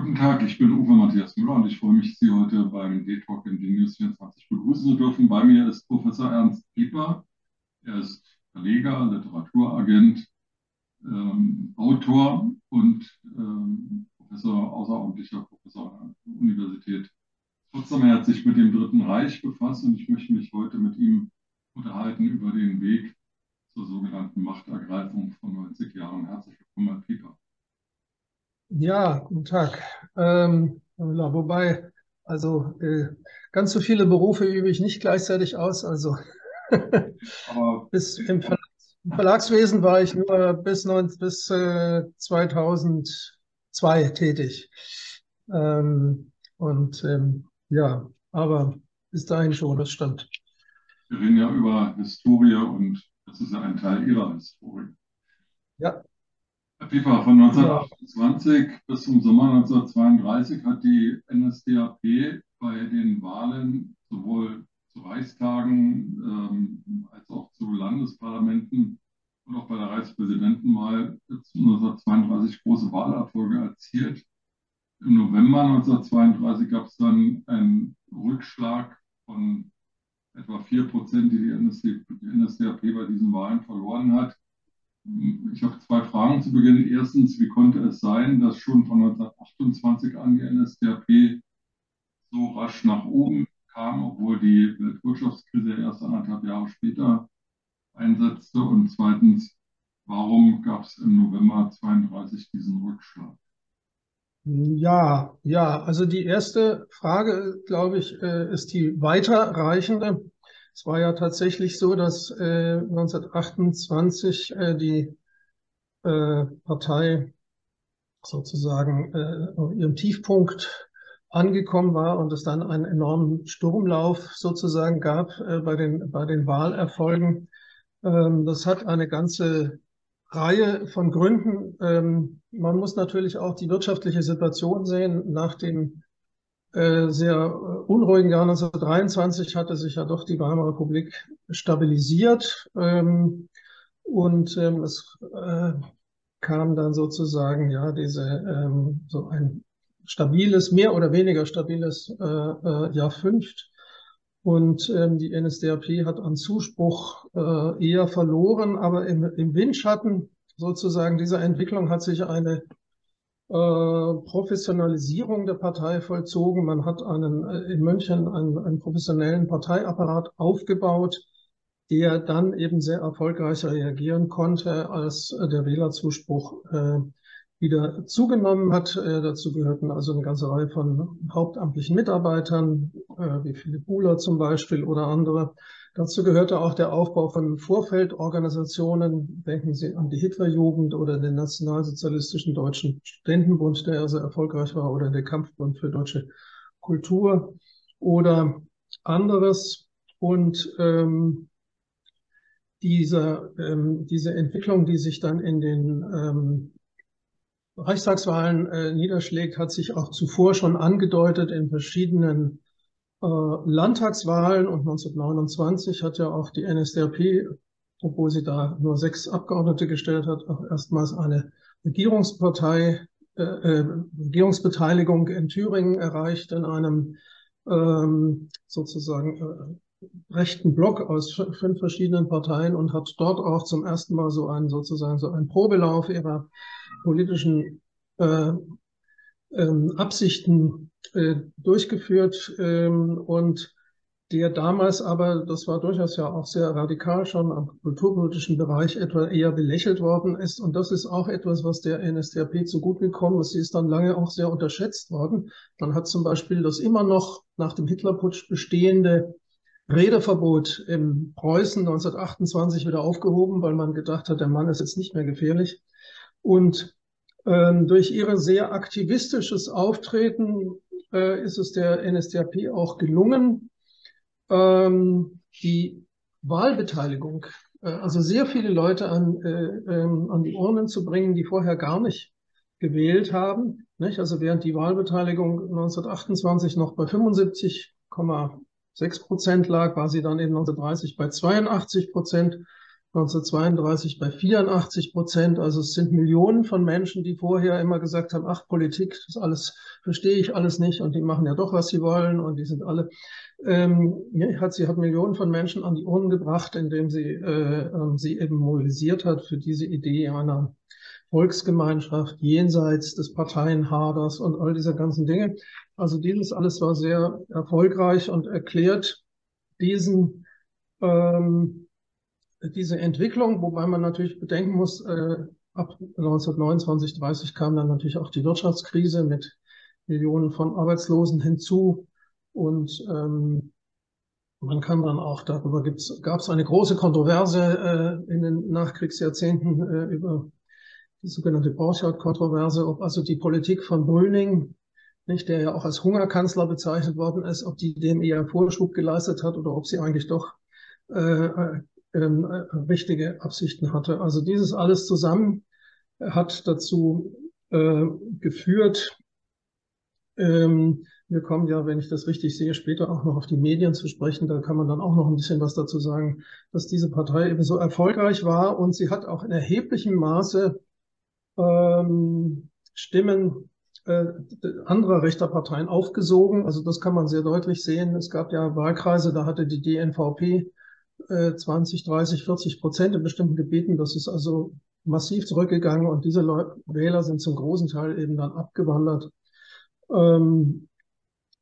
Guten Tag, ich bin Uwe Matthias Müller und ich freue mich, Sie heute beim D-Talk in die News 24 begrüßen zu dürfen. Bei mir ist Professor Ernst Pieper. Er ist Verleger, Literaturagent, ähm, Autor und ähm, Professor, außerordentlicher Professor an der Universität Potsdam. Er hat sich mit dem Dritten Reich befasst und ich möchte mich heute mit ihm unterhalten über den Weg zur sogenannten Machtergreifung von 90 Jahren. Herzlich willkommen, Herr Pieper. Ja, guten Tag. Ähm, wobei, also äh, ganz so viele Berufe übe ich nicht gleichzeitig aus. Also bis im, Verlags, im, Verlagswesen war ich nur bis, 19, bis äh, 2002 tätig. Ähm, und ähm, ja, aber bis dahin schon, das stimmt. Wir reden ja über Historie und das ist ja ein Teil Ihrer Historie. Ja, Pieper, von 1928 bis zum Sommer 1932 hat die NSDAP bei den Wahlen sowohl zu Reichstagen ähm, als auch zu Landesparlamenten und auch bei der Reichspräsidentenwahl 1932 große Wahlerfolge erzielt. Im November 1932 gab es dann einen Rückschlag von etwa 4 Prozent, die die NSDAP bei diesen Wahlen verloren hat. Ich habe zwei Fragen zu Beginn. Erstens, wie konnte es sein, dass schon von 1928 an die NSDAP so rasch nach oben kam, obwohl die Weltwirtschaftskrise erst anderthalb Jahre später einsetzte? Und zweitens, warum gab es im November 32 diesen Rückschlag? Ja, ja, also die erste Frage, glaube ich, äh, ist die weiterreichende. Es war ja tatsächlich so, dass äh, 1928 äh, die äh, Partei sozusagen äh, auf ihrem Tiefpunkt angekommen war und es dann einen enormen Sturmlauf sozusagen gab äh, bei, den, bei den Wahlerfolgen. Ähm, das hat eine ganze Reihe von Gründen. Ähm, man muss natürlich auch die wirtschaftliche Situation sehen nach dem äh, sehr äh, unruhigen Jahr 1923 hatte sich ja doch die Weimarer Republik stabilisiert ähm, und ähm, es äh, kam dann sozusagen ja diese ähm, so ein stabiles, mehr oder weniger stabiles äh, äh, Jahr fünft. Und ähm, die NSDAP hat an Zuspruch äh, eher verloren, aber im, im Windschatten sozusagen dieser Entwicklung hat sich eine Professionalisierung der Partei vollzogen. Man hat einen, äh, in München einen, einen professionellen Parteiapparat aufgebaut, der dann eben sehr erfolgreich reagieren konnte, als der Wählerzuspruch äh, wieder zugenommen hat. Äh, dazu gehörten also eine ganze Reihe von hauptamtlichen Mitarbeitern, äh, wie Philipp Buhler zum Beispiel oder andere. Dazu gehörte auch der Aufbau von Vorfeldorganisationen. Denken Sie an die Hitlerjugend oder den Nationalsozialistischen Deutschen Studentenbund, der sehr erfolgreich war, oder der Kampfbund für deutsche Kultur oder anderes. Und ähm, diese, ähm, diese Entwicklung, die sich dann in den ähm, Reichstagswahlen äh, niederschlägt, hat sich auch zuvor schon angedeutet in verschiedenen Landtagswahlen und 1929 hat ja auch die NSDAP, obwohl sie da nur sechs Abgeordnete gestellt hat, auch erstmals eine Regierungspartei, äh, äh, Regierungsbeteiligung in Thüringen erreicht in einem ähm, sozusagen äh, rechten Block aus fünf verschiedenen Parteien und hat dort auch zum ersten Mal so einen sozusagen so einen Probelauf ihrer politischen äh, ähm, Absichten äh, durchgeführt ähm, und der damals aber, das war durchaus ja auch sehr radikal schon am kulturpolitischen Bereich etwa eher belächelt worden ist. Und das ist auch etwas, was der NSDAP zu gut gekommen ist. Sie ist dann lange auch sehr unterschätzt worden. Man hat zum Beispiel das immer noch nach dem Hitlerputsch bestehende Redeverbot im Preußen 1928 wieder aufgehoben, weil man gedacht hat, der Mann ist jetzt nicht mehr gefährlich. Und ähm, durch ihre sehr aktivistisches Auftreten äh, ist es der NSDAP auch gelungen, ähm, die Wahlbeteiligung, äh, also sehr viele Leute an, äh, ähm, an die Urnen zu bringen, die vorher gar nicht gewählt haben. Nicht? Also während die Wahlbeteiligung 1928 noch bei 75,6 Prozent lag, war sie dann eben 1930 bei 82 Prozent. 1932 bei 84 Prozent. Also es sind Millionen von Menschen, die vorher immer gesagt haben, ach, Politik, das alles verstehe ich alles nicht und die machen ja doch, was sie wollen und die sind alle. Ähm, hat, sie hat Millionen von Menschen an die Urnen gebracht, indem sie äh, ähm, sie eben mobilisiert hat für diese Idee einer Volksgemeinschaft jenseits des Parteienhaders und all dieser ganzen Dinge. Also dieses alles war sehr erfolgreich und erklärt diesen ähm, diese Entwicklung, wobei man natürlich bedenken muss, äh, ab 1929, 30 kam dann natürlich auch die Wirtschaftskrise mit Millionen von Arbeitslosen hinzu. Und ähm, man kann dann auch darüber gab es eine große Kontroverse äh, in den Nachkriegsjahrzehnten äh, über die sogenannte Borchardt-Kontroverse, ob also die Politik von Brüning, nicht, der ja auch als Hungerkanzler bezeichnet worden ist, ob die dem eher Vorschub geleistet hat oder ob sie eigentlich doch äh, ähm, richtige Absichten hatte. Also dieses alles zusammen hat dazu äh, geführt, ähm, wir kommen ja, wenn ich das richtig sehe, später auch noch auf die Medien zu sprechen. Da kann man dann auch noch ein bisschen was dazu sagen, dass diese Partei eben so erfolgreich war und sie hat auch in erheblichem Maße ähm, Stimmen äh, anderer rechter Parteien aufgesogen. Also das kann man sehr deutlich sehen. Es gab ja Wahlkreise, da hatte die DNVP 20, 30, 40 Prozent in bestimmten Gebieten. Das ist also massiv zurückgegangen und diese Leute, Wähler sind zum großen Teil eben dann abgewandert ähm,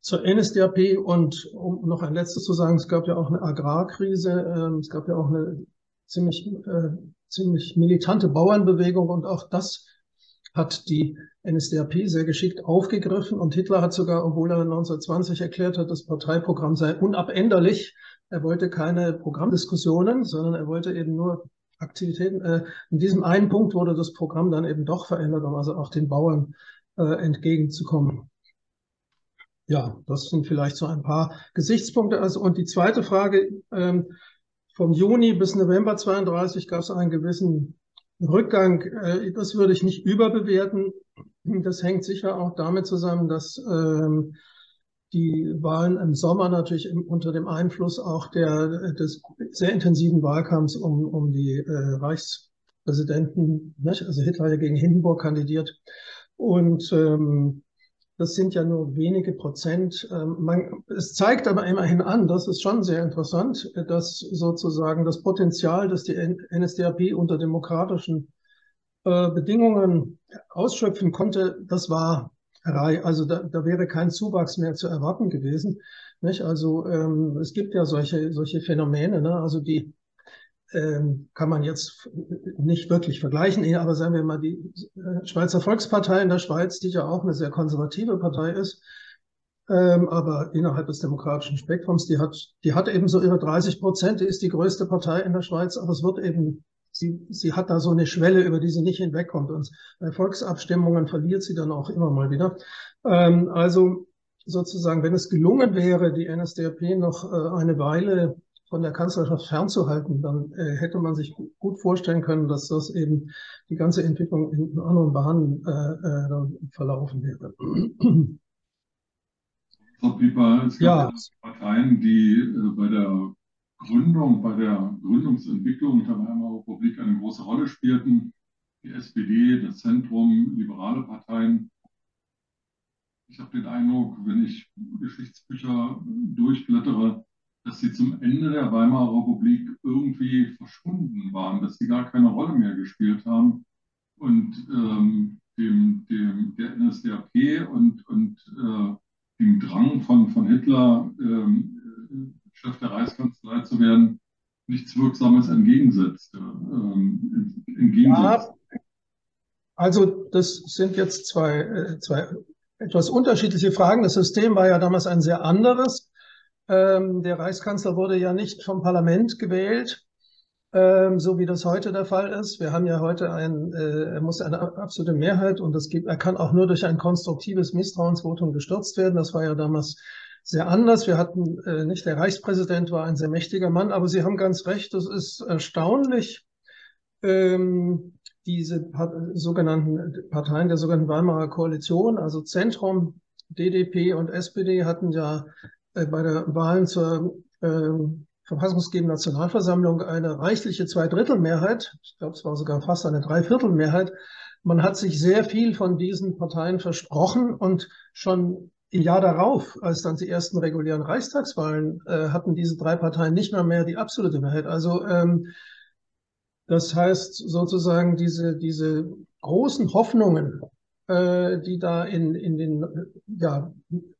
zur NSDAP. Und um noch ein letztes zu sagen, es gab ja auch eine Agrarkrise, äh, es gab ja auch eine ziemlich, äh, ziemlich militante Bauernbewegung und auch das hat die NSDAP sehr geschickt aufgegriffen und Hitler hat sogar, obwohl er 1920 erklärt hat, das Parteiprogramm sei unabänderlich, er wollte keine Programmdiskussionen, sondern er wollte eben nur Aktivitäten. Äh, in diesem einen Punkt wurde das Programm dann eben doch verändert, um also auch den Bauern äh, entgegenzukommen. Ja, das sind vielleicht so ein paar Gesichtspunkte. Also, und die zweite Frage, ähm, vom Juni bis November 32 gab es einen gewissen Rückgang. Äh, das würde ich nicht überbewerten. Das hängt sicher auch damit zusammen, dass ähm, die Wahlen im Sommer natürlich unter dem Einfluss auch der, des sehr intensiven Wahlkampfs um, um die äh, Reichspräsidenten, nicht? also Hitler gegen Hindenburg kandidiert. Und ähm, das sind ja nur wenige Prozent. Ähm, man, es zeigt aber immerhin an, das ist schon sehr interessant, dass sozusagen das Potenzial, das die NSDAP unter demokratischen äh, Bedingungen ausschöpfen konnte, das war also da, da wäre kein Zuwachs mehr zu erwarten gewesen. Nicht? Also ähm, es gibt ja solche, solche Phänomene, ne? also die ähm, kann man jetzt nicht wirklich vergleichen, aber sagen wir mal, die äh, Schweizer Volkspartei in der Schweiz, die ja auch eine sehr konservative Partei ist, ähm, aber innerhalb des demokratischen Spektrums, die hat, die hat eben so ihre 30 Prozent, die ist die größte Partei in der Schweiz, aber es wird eben sie, sie hat da so eine Schwelle, über die sie nicht hinwegkommt. Und bei Volksabstimmungen verliert sie dann auch immer mal wieder. Ähm, also sozusagen, wenn es gelungen wäre, die NSDAP noch äh, eine Weile von der Kanzlerschaft fernzuhalten, dann äh, hätte man sich gut vorstellen können, dass das eben die ganze Entwicklung in anderen Bahnen äh, äh, verlaufen wäre. Frau Pieper, es gibt ja. Parteien, die äh, bei der Gründung, bei der Gründungsentwicklung der Weimarer Republik eine große Rolle spielten. Die SPD, das Zentrum, liberale Parteien. Ich habe den Eindruck, wenn ich Geschichtsbücher durchblättere, dass sie zum Ende der Weimarer Republik irgendwie verschwunden waren, dass sie gar keine Rolle mehr gespielt haben und ähm, dem, dem, der NSDAP und, und äh, dem Drang von, von Hitler, ähm, Chef der Reichskanzlei zu werden, nichts Wirksames entgegensetzt. Ähm, Ja, also das sind jetzt zwei, äh, zwei etwas unterschiedliche Fragen. Das System war ja damals ein sehr anderes. Ähm, der Reichskanzler wurde ja nicht vom Parlament gewählt, ähm, so wie das heute der Fall ist. Wir haben ja heute ein, äh, er muss eine absolute Mehrheit und das gibt, er kann auch nur durch ein konstruktives Misstrauensvotum gestürzt werden. Das war ja damals sehr anders. Wir hatten äh, nicht, der Reichspräsident war ein sehr mächtiger Mann, aber Sie haben ganz recht, das ist erstaunlich. Ähm, diese Part sogenannten Parteien der sogenannten Weimarer Koalition, also Zentrum, DDP und SPD hatten ja äh, bei der Wahlen zur äh, verfassungsgebenden Nationalversammlung eine reichliche Zweidrittelmehrheit, ich glaube, es war sogar fast eine Dreiviertelmehrheit. Man hat sich sehr viel von diesen Parteien versprochen und schon im Jahr darauf, als dann die ersten regulären Reichstagswahlen, äh, hatten diese drei Parteien nicht mehr mehr die absolute Mehrheit. Also ähm, das heißt sozusagen diese, diese großen Hoffnungen, äh, die da in, in den ja,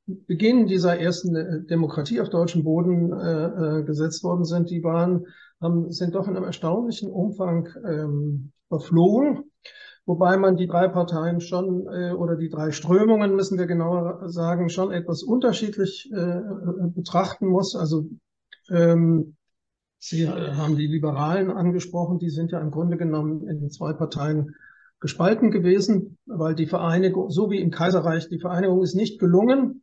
Beginn dieser ersten Demokratie auf deutschem Boden äh, äh, gesetzt worden sind, die waren, haben, sind doch in einem erstaunlichen Umfang ähm, verflogen. Wobei man die drei Parteien schon äh, oder die drei Strömungen, müssen wir genauer sagen, schon etwas unterschiedlich äh, betrachten muss. Also ähm, Sie haben die Liberalen angesprochen, die sind ja im Grunde genommen in zwei Parteien gespalten gewesen, weil die Vereinigung, so wie im Kaiserreich, die Vereinigung ist nicht gelungen.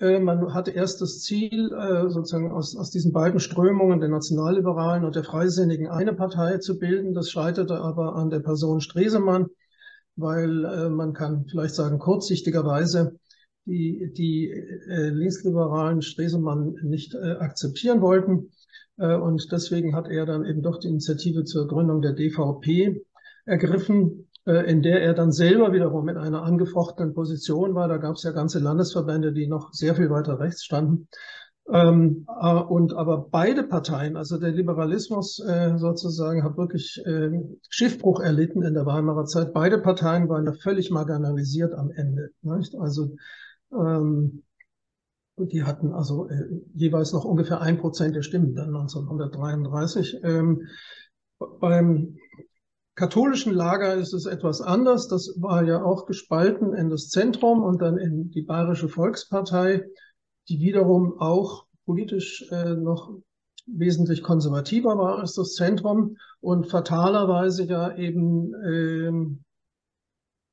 Äh, man hatte erst das Ziel, äh, sozusagen aus, aus diesen beiden Strömungen, der Nationalliberalen und der Freisinnigen, eine Partei zu bilden. Das scheiterte aber an der Person Stresemann, weil äh, man kann vielleicht sagen, kurzsichtigerweise die, die Linksliberalen Stresemann nicht akzeptieren wollten. Und deswegen hat er dann eben doch die Initiative zur Gründung der DVP ergriffen, in der er dann selber wiederum in einer angefochtenen Position war. Da gab es ja ganze Landesverbände, die noch sehr viel weiter rechts standen. Ähm, äh, und aber beide Parteien, also der Liberalismus äh, sozusagen, hat wirklich äh, Schiffbruch erlitten in der Weimarer Zeit. Beide Parteien waren ja völlig marginalisiert am Ende. Nicht? Also ähm, die hatten also äh, jeweils noch ungefähr ein Prozent der Stimmen dann 1933. Ähm, beim katholischen Lager ist es etwas anders. Das war ja auch gespalten in das Zentrum und dann in die Bayerische Volkspartei, die wiederum auch politisch äh, noch wesentlich konservativer war als das Zentrum und fatalerweise ja eben äh,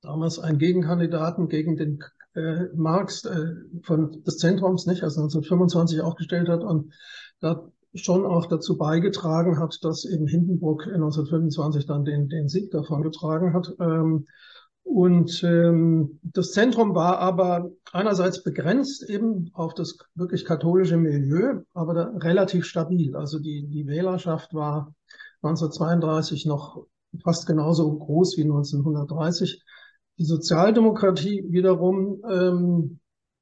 damals einen Gegenkandidaten gegen den äh, Marx äh, von des Zentrums nicht, also 1925 aufgestellt hat und da schon auch dazu beigetragen hat, dass eben Hindenburg 1925 dann den, den Sieg davon getragen hat. Ähm, und ähm, das Zentrum war aber einerseits begrenzt eben auf das wirklich katholische Milieu, aber da relativ stabil. Also die, die Wählerschaft war 1932 noch fast genauso groß wie 1930. Die Sozialdemokratie wiederum ähm,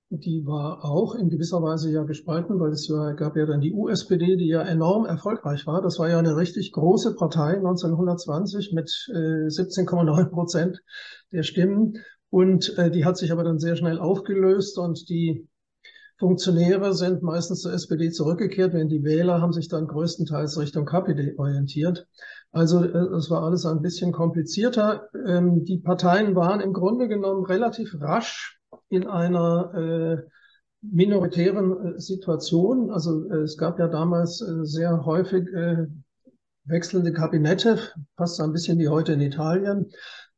die war auch in gewisser Weise ja gespalten, weil es ja, gab ja dann die USPD, die ja enorm erfolgreich war. Das war ja eine richtig große Partei 1920 mit äh, 17,9 Prozent der Stimmen. Und äh, die hat sich aber dann sehr schnell aufgelöst und die Funktionäre sind meistens zur SPD zurückgekehrt, während die Wähler haben sich dann größtenteils Richtung KPD orientiert. Also äh, es war alles ein bisschen komplizierter. Ähm, die Parteien waren im Grunde genommen relativ rasch in einer äh, minoritären äh, Situation. Also äh, es gab ja damals äh, sehr häufig äh, wechselnde Kabinette, fast ein bisschen wie heute in Italien.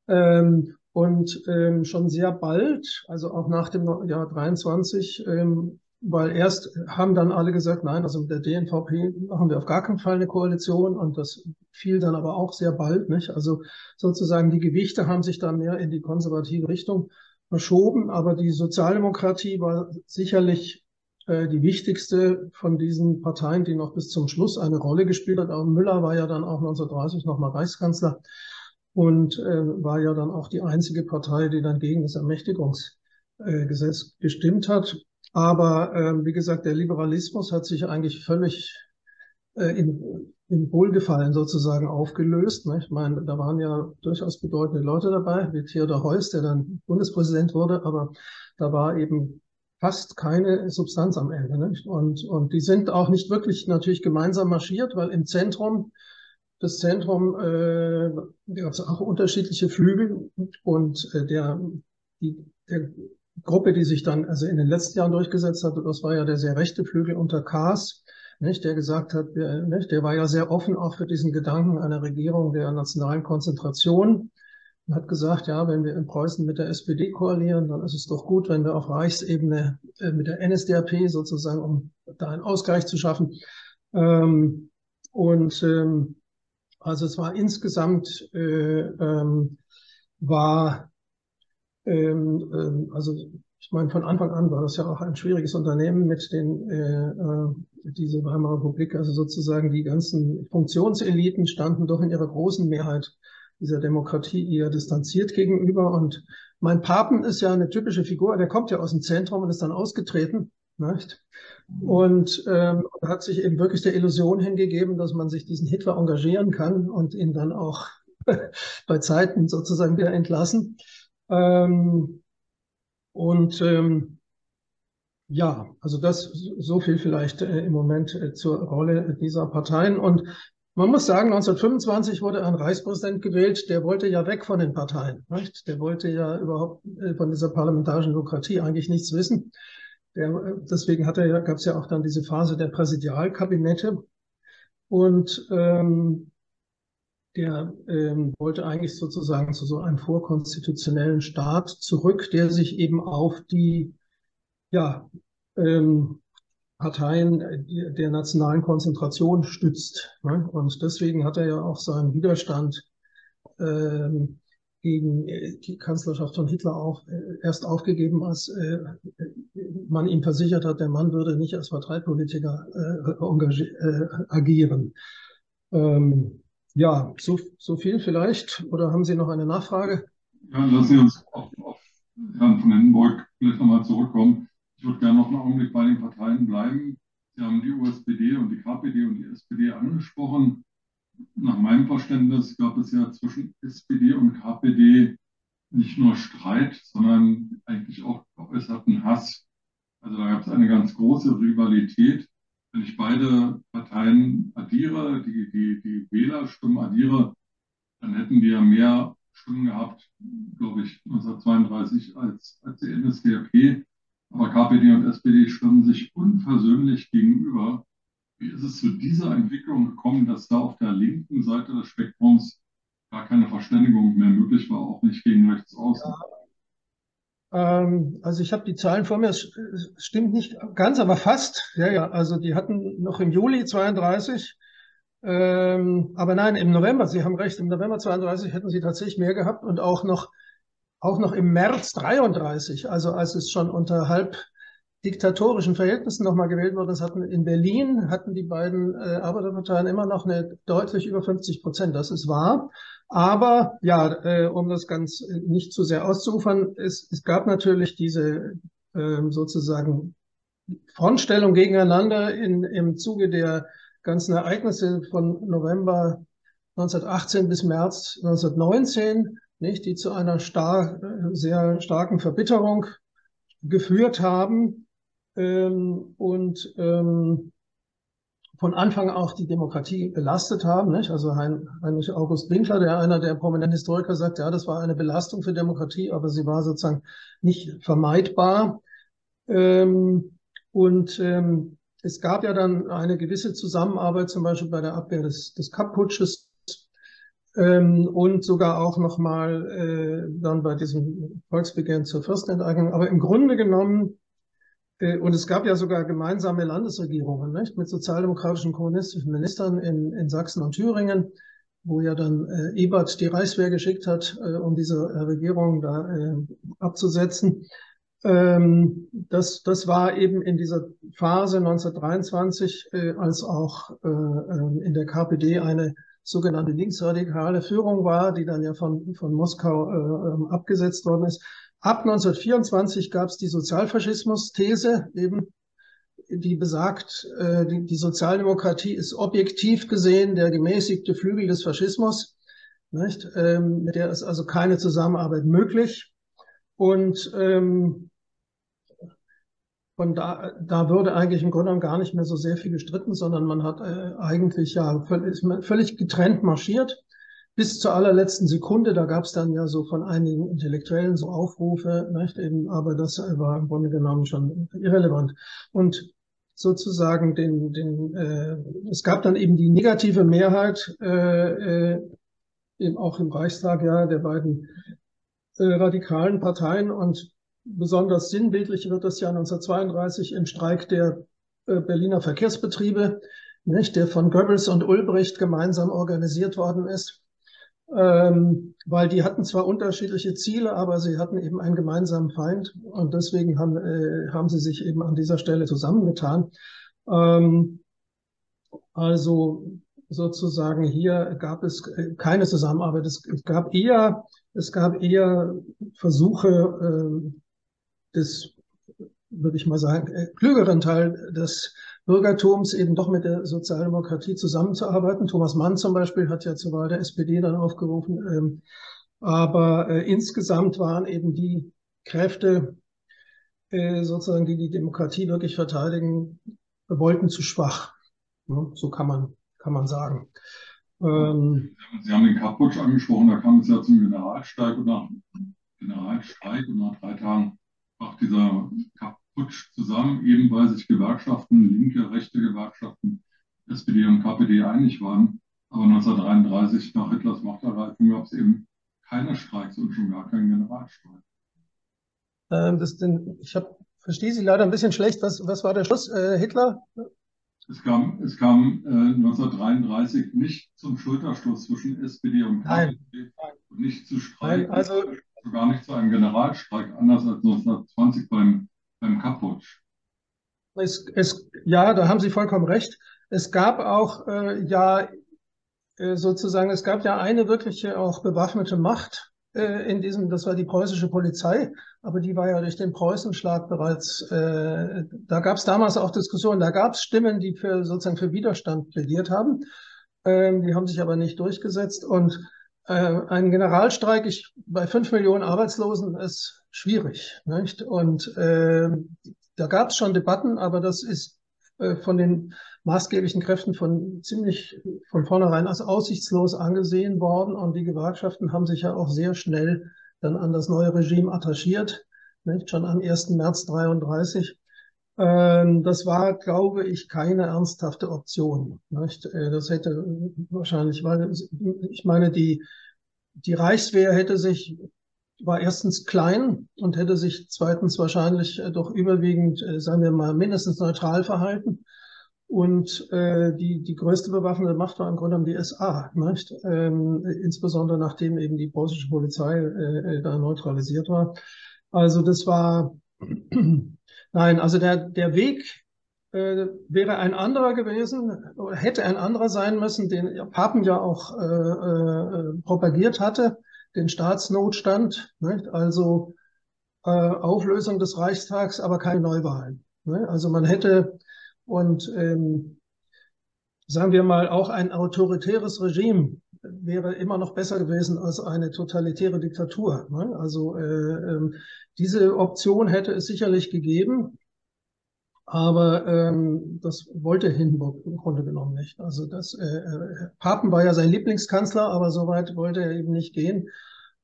Ähm, und ähm, schon sehr bald, also auch nach dem Jahr 23, ähm, weil erst haben dann alle gesagt, nein, also mit der DNVP machen wir auf gar keinen Fall eine Koalition und das fiel dann aber auch sehr bald, nicht? Also sozusagen die Gewichte haben sich dann mehr in die konservative Richtung verschoben, aber die Sozialdemokratie war sicherlich äh, die wichtigste von diesen Parteien, die noch bis zum Schluss eine Rolle gespielt hat. Aber Müller war ja dann auch 1930 nochmal Reichskanzler und äh, war ja dann auch die einzige Partei, die dann gegen das Ermächtigungsgesetz äh, gestimmt hat. Aber äh, wie gesagt, der Liberalismus hat sich eigentlich völlig in, in Wohlgefallen sozusagen aufgelöst. Ne? Ich meine, da waren ja durchaus bedeutende Leute dabei, wie Theodor Heuss, der dann Bundespräsident wurde, aber da war eben fast keine Substanz am Ende. Nicht? Und, und die sind auch nicht wirklich natürlich gemeinsam marschiert, weil im Zentrum, das Zentrum, äh, gab es auch unterschiedliche Flügel und äh, der, die, der Gruppe, die sich dann also in den letzten Jahren durchgesetzt hat, das war ja der sehr rechte Flügel unter Kaas, nicht, der gesagt hat, der, nicht, der war ja sehr offen auch für diesen Gedanken einer Regierung der nationalen Konzentration und hat gesagt, ja, wenn wir in Preußen mit der SPD koalieren, dann ist es doch gut, wenn wir auf Reichsebene äh, mit der NSDAP sozusagen, um da einen Ausgleich zu schaffen. Ähm, und ähm, also es war insgesamt äh, ähm, war ähm, ähm also Ich meine, von Anfang an war das ja auch ein schwieriges Unternehmen mit den, äh, äh, diese Weimarer Republik, also sozusagen die ganzen Funktionseliten standen doch in ihrer großen Mehrheit dieser Demokratie eher distanziert gegenüber. Und mein Papen ist ja eine typische Figur, der kommt ja aus dem Zentrum und ist dann ausgetreten. Nicht? Und ähm, hat sich eben wirklich der Illusion hingegeben, dass man sich diesen Hitler engagieren kann und ihn dann auch bei Zeiten sozusagen wieder entlassen. Ähm, und ähm, ja, also das so viel vielleicht äh, im Moment äh, zur Rolle dieser Parteien. Und man muss sagen, 1925 wurde ein Reichspräsident gewählt, der wollte ja weg von den Parteien. Nicht? Der wollte ja überhaupt äh, von dieser parlamentarischen Demokratie eigentlich nichts wissen. Der, äh, deswegen gab es ja auch dann diese Phase der Präsidialkabinette. Und ähm, der ähm, wollte eigentlich sozusagen zu so einem vorkonstitutionellen Staat zurück, der sich eben auf die ja, ähm, Parteien der nationalen Konzentration stützt. Ne? Und deswegen hat er ja auch seinen Widerstand ähm, gegen äh, die Kanzlerschaft von Hitler auch äh, erst aufgegeben, als äh, man ihm versichert hat, der Mann würde nicht als Parteipolitiker äh, äh, agieren. Ähm, ja, so, so viel vielleicht. Oder haben Sie noch eine Nachfrage? Ja, lassen Sie uns auf, auf Herrn von Hindenburg vielleicht nochmal zurückkommen. Ich würde gerne noch einen Augenblick bei den Parteien bleiben. Sie haben die USPD und die KPD und die SPD angesprochen. Nach meinem Verständnis gab es ja zwischen SPD und KPD nicht nur Streit, sondern eigentlich auch geäußerten Hass. Also da gab es eine ganz große Rivalität wenn ich beide Parteien addiere, die, die, die Wählerstimmen addiere, dann hätten ja mehr Stimmen gehabt, glaube ich, 1932 als, als die NSDAP. Aber KPD und SPD stimmen sich unversöhnlich gegenüber. Wie ist es zu dieser Entwicklung gekommen, dass da auf der linken Seite des Spektrums gar keine Verständigung mehr möglich war, auch nicht gegen rechts außen? Ja, ähm, also ich habe die Zahlen vor mir, es stimmt nicht ganz, aber fast. Ja, ja, also die hatten noch im Juli 32, ähm, aber nein, im November, Sie haben recht, im November 32 hätten sie tatsächlich mehr gehabt und auch noch, auch noch im März 33, also als es schon unter halb diktatorischen Verhältnissen nochmal gewählt wurde, das hatten in Berlin, hatten die beiden äh, Arbeiterparteien immer noch eine deutlich über 50 Prozent, das ist wahr. Aber ja, äh, um das ganz nicht zu sehr auszufern, es, es gab natürlich diese äh, sozusagen Frontstellung gegeneinander in, im Zuge der ganzen Ereignisse von November 1918 bis März 1919, nicht, die zu einer star sehr starken Verbitterung geführt haben. Ähm, und ähm, von Anfang auch die Demokratie belastet haben. Nicht? Also Heinrich August Winkler, der einer der prominenten Historiker, sagt, ja, das war eine Belastung für Demokratie, aber sie war sozusagen nicht vermeidbar. Ähm, und ähm, es gab ja dann eine gewisse Zusammenarbeit, zum Beispiel bei der Abwehr des, des Kapp-Putsches ähm, und sogar auch nochmal äh, dann bei diesem Volksbegehren zur Fürstenenteignung. Aber im Grunde genommen und es gab ja sogar gemeinsame Landesregierungen nicht? mit sozialdemokratischen kommunistischen Ministern in, in Sachsen und Thüringen, wo ja dann äh, Ebert die Reichswehr geschickt hat, äh, um diese äh, Regierung da äh, abzusetzen. Ähm, das, das war eben in dieser Phase 1923, äh, als auch äh, ähm, in der KPD eine sogenannte linksradikale Führung war, die dann ja von, von Moskau äh, ähm, abgesetzt worden ist. Ab 1924 gab es die Sozialfaschismus-These, eben, die besagt, äh, die, Sozialdemokratie ist objektiv gesehen der gemäßigte Flügel des Faschismus. Nicht? Ähm, mit der ist also keine Zusammenarbeit möglich. Und ähm, von da, da würde eigentlich im Grunde genommen gar nicht mehr so sehr viel gestritten, sondern man hat äh, eigentlich ja völlig getrennt marschiert bis zur allerletzten Sekunde. Da gab es dann ja so von einigen Intellektuellen so Aufrufe, nicht? Eben, aber das war im Grunde genommen schon irrelevant. Und sozusagen den, den äh, es gab dann eben die negative Mehrheit äh, äh, eben auch im Reichstag ja der beiden äh, radikalen Parteien und besonders sinnbildlich wird das ja 1932 im Streik der äh, Berliner Verkehrsbetriebe, nicht, der von Goebbels und Ulbricht gemeinsam organisiert worden ist ähm, weil die hatten zwar unterschiedliche Ziele, aber sie hatten eben einen gemeinsamen Feind und deswegen haben, äh, haben sie sich eben an dieser Stelle zusammengetan. Ähm, also sozusagen hier gab es keine Zusammenarbeit. Es, es gab eher, es gab eher Versuche äh, des, würde ich mal sagen, äh, klügeren Teil des Bürgertums eben doch mit der Sozialdemokratie zusammenzuarbeiten. Thomas Mann zum Beispiel hat ja zur Wahl der SPD dann aufgerufen. Ähm, aber äh, insgesamt waren eben die Kräfte, äh, sozusagen, die die Demokratie wirklich verteidigen, wollten zu schwach. Ne? So kann man, kann man sagen. Ähm, Sie haben den Kaputsch angesprochen, da kam es ja zum Generalstreik und nach Generalstreik und nach drei Tagen brach dieser Kaputsch zusammen, eben weil sich Gewerkschaften, linke, rechte Gewerkschaften, SPD und KPD einig waren. Aber 1933 nach Hitlers Machtergreifung gab es eben keine Streiks und schon gar keinen Generalstreik. Ähm, das denn, ich hab, verstehe Sie leider ein bisschen schlecht. Was, was war der Schluss? Äh, Hitler es kam, es kam äh, 1933 nicht zum Schulterschluss zwischen SPD und KPD und nicht zu Streik, also, sogar nicht zu einem Generalstreik, anders als 1920 beim, beim Kaputsch. Es, es, ja, da haben Sie vollkommen recht. Es gab auch äh, ja äh, sozusagen, es gab ja eine wirkliche auch bewaffnete Macht äh, in diesem, das war die preußische Polizei, aber die war ja durch den Preußenschlag bereits, äh, da gab es damals auch Diskussionen, da gab es Stimmen, die für sozusagen für Widerstand plädiert haben, ähm, die haben sich aber nicht durchgesetzt und äh, ein Generalstreik ich, bei fünf Millionen Arbeitslosen ist schwierig, nicht? Und äh, da gab es schon Debatten, aber das ist äh, von den maßgeblichen Kräften von ziemlich von vornherein als aussichtslos angesehen worden. Und die Gewerkschaften haben sich ja auch sehr schnell dann an das neue Regime attachiert, nicht? schon am 1. März 33. Ähm, das war, glaube ich, keine ernsthafte Option. Äh, das hätte wahrscheinlich, weil ich meine, die, die Reichswehr hätte sich war erstens klein und hätte sich zweitens wahrscheinlich äh, doch überwiegend, äh, sagen wir mal, mindestens neutral verhalten. Und die, die größte bewaffnete Macht war im Grunde genommen die SA, nicht? Ähm, insbesondere nachdem eben die preußische Polizei da neutralisiert war. Also das war, nein, also der, der Weg äh, wäre ein anderer gewesen, oder hätte ein anderer sein müssen, den Papen ja auch äh, äh, propagiert hatte, den Staatsnotstand, nicht? also äh, Auflösung des Reichstags, aber keine Neuwahlen. Ne? Also man hätte und ähm, sagen wir mal, auch ein autoritäres Regime wäre immer noch besser gewesen als eine totalitäre Diktatur. Ne? Also äh, äh, diese Option hätte es sicherlich gegeben, aber ähm, das wollte Hindenburg im Grunde genommen nicht. Also das äh, äh Papen war ja sein Lieblingskanzler, aber so weit wollte er eben nicht gehen.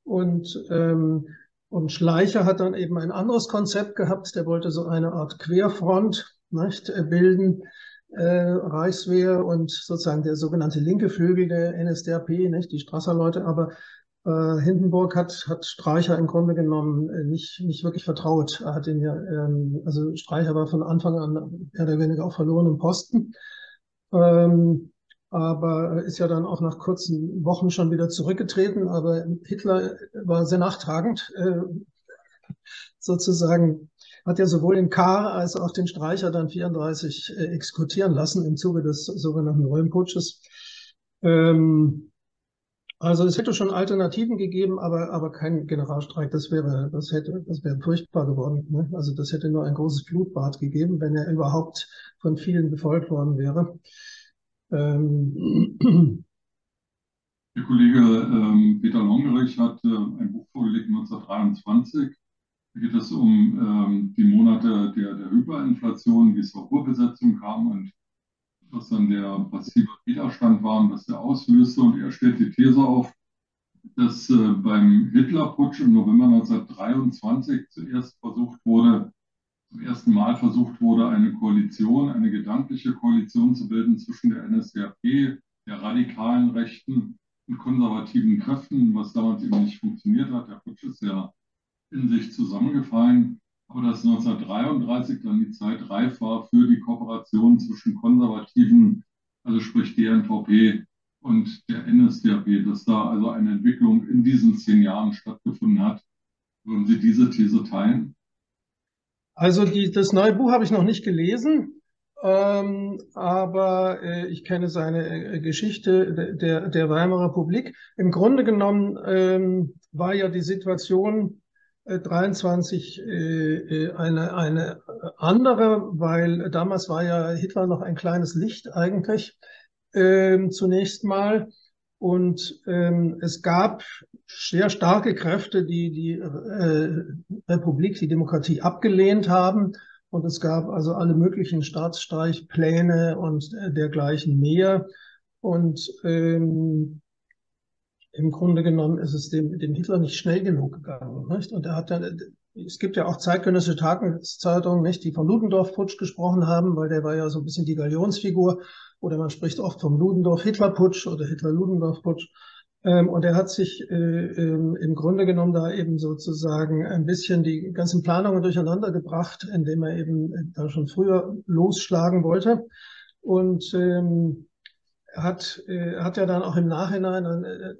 Und ähm, und Schleicher hat dann eben ein anderes Konzept gehabt. Der wollte so eine Art Querfront nicht, äh, bilden, Reichswehr und sozusagen der sogenannte linke Flügel der NSDAP, nicht, die Strasser-Leute, aber äh, Hindenburg hat, hat Streicher im Grunde genommen äh, nicht, nicht wirklich vertraut. Er hat ihn ja, ähm, also Streicher war von Anfang an mehr oder weniger auf verlorenem Posten. Ähm, aber ist ja dann auch nach kurzen Wochen schon wieder zurückgetreten. Aber Hitler war sehr nachtragend, äh, sozusagen hat ja sowohl den K. als auch den Streicher dann 34 äh, exekutieren lassen im Zuge des sogenannten Röhmputsches. Ähm, also es hätte schon Alternativen gegeben, aber, aber kein Generalstreik. Das wäre, das hätte, das wäre furchtbar geworden. Ne? Also das hätte nur ein großes Blutbad gegeben, wenn er überhaupt von vielen befolgt worden wäre. Ähm, Der Kollege ähm, Peter Longerich hat äh, ein Buch vorgelegt 1923 da geht es um ähm, die Monate der, der Hyperinflation, wie es zur Urbesetzung kam und was dann der passive Widerstand war und was der auslöste. Und er stellt die These auf, dass äh, beim Hitlerputsch im November 1923 zuerst versucht wurde, zum ersten Mal versucht wurde, eine Koalition, eine gedankliche Koalition zu bilden zwischen der NSDAP, der radikalen Rechten und konservativen Kräften, was damals eben nicht funktioniert hat. Der Putsch ist ja in sich zusammengefallen, aber dass 1933 dann die Zeit reif war für die Kooperation zwischen Konservativen, also sprich DNVP und der NSDAP, dass da also eine Entwicklung in diesen zehn Jahren stattgefunden hat. Würden Sie diese These teilen? Also die, das neue Buch habe ich noch nicht gelesen, ähm, aber äh, ich kenne seine äh, Geschichte der, der Weimarer Republik. Im Grunde genommen ähm, war ja die Situation 23 äh, äh, eine, eine andere, weil damals war ja Hitler noch ein kleines Licht eigentlich ähm, zunächst mal. Und ähm, es gab sehr starke Kräfte, die die äh, Republik, die Demokratie abgelehnt haben. Und es gab also alle möglichen Staatsstreichpläne und äh, dergleichen mehr. Und ähm, im Grunde genommen ist es dem, dem Hitler nicht schnell genug gegangen. Nicht? Und er hat dann, es gibt ja auch zeitgenössische Tageszeitungen, nicht, die vom Ludendorff-Putsch gesprochen haben, weil der war ja so ein bisschen die Galionsfigur. Oder man spricht oft vom Ludendorff-Hitler-Putsch oder Hitler-Ludendorff-Putsch. Ähm, und er hat sich äh, ähm, im Grunde genommen da eben sozusagen ein bisschen die ganzen Planungen durcheinander gebracht, indem er eben da schon früher losschlagen wollte. Und ähm, hat, äh, hat ja dann auch im Nachhinein, äh,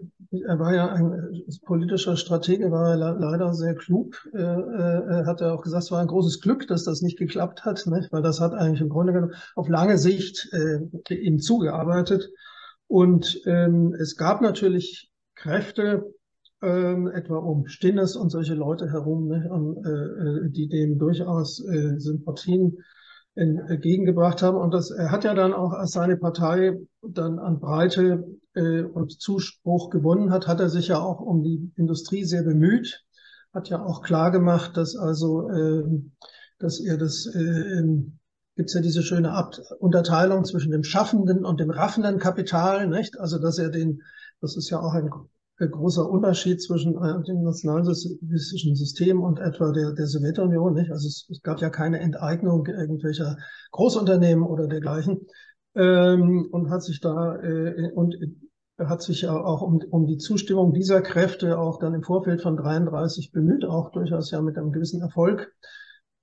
er war ja ein politischer Stratege, war er leider sehr klug, äh, äh, hat er auch gesagt, es war ein großes Glück, dass das nicht geklappt hat, ne? weil das hat eigentlich im Grunde genommen auf lange Sicht äh, ihm zugearbeitet. Und ähm, es gab natürlich Kräfte, ähm, etwa um Stinnes und solche Leute herum, ne, um, äh, die dem durchaus äh, Sympathien entgegengebracht haben. Und das, er hat ja dann auch, als seine Partei dann an Breite äh, und Zuspruch gewonnen hat, hat er sich ja auch um die Industrie sehr bemüht, hat ja auch klar gemacht, dass also, äh, dass er das, äh, gibt es ja diese schöne Ab Unterteilung zwischen dem schaffenden und dem raffenden Kapital, nicht? Also, dass er den, das ist ja auch ein großer Unterschied zwischen äh, dem nationalsozialistischen System und etwa der, der Sowjetunion. Nicht? Also es, es, gab ja keine Enteignung irgendwelcher Großunternehmen oder dergleichen ähm, und hat sich da äh, und hat sich auch um, um die Zustimmung dieser Kräfte auch dann im Vorfeld von 33 bemüht, auch durchaus ja mit einem gewissen Erfolg.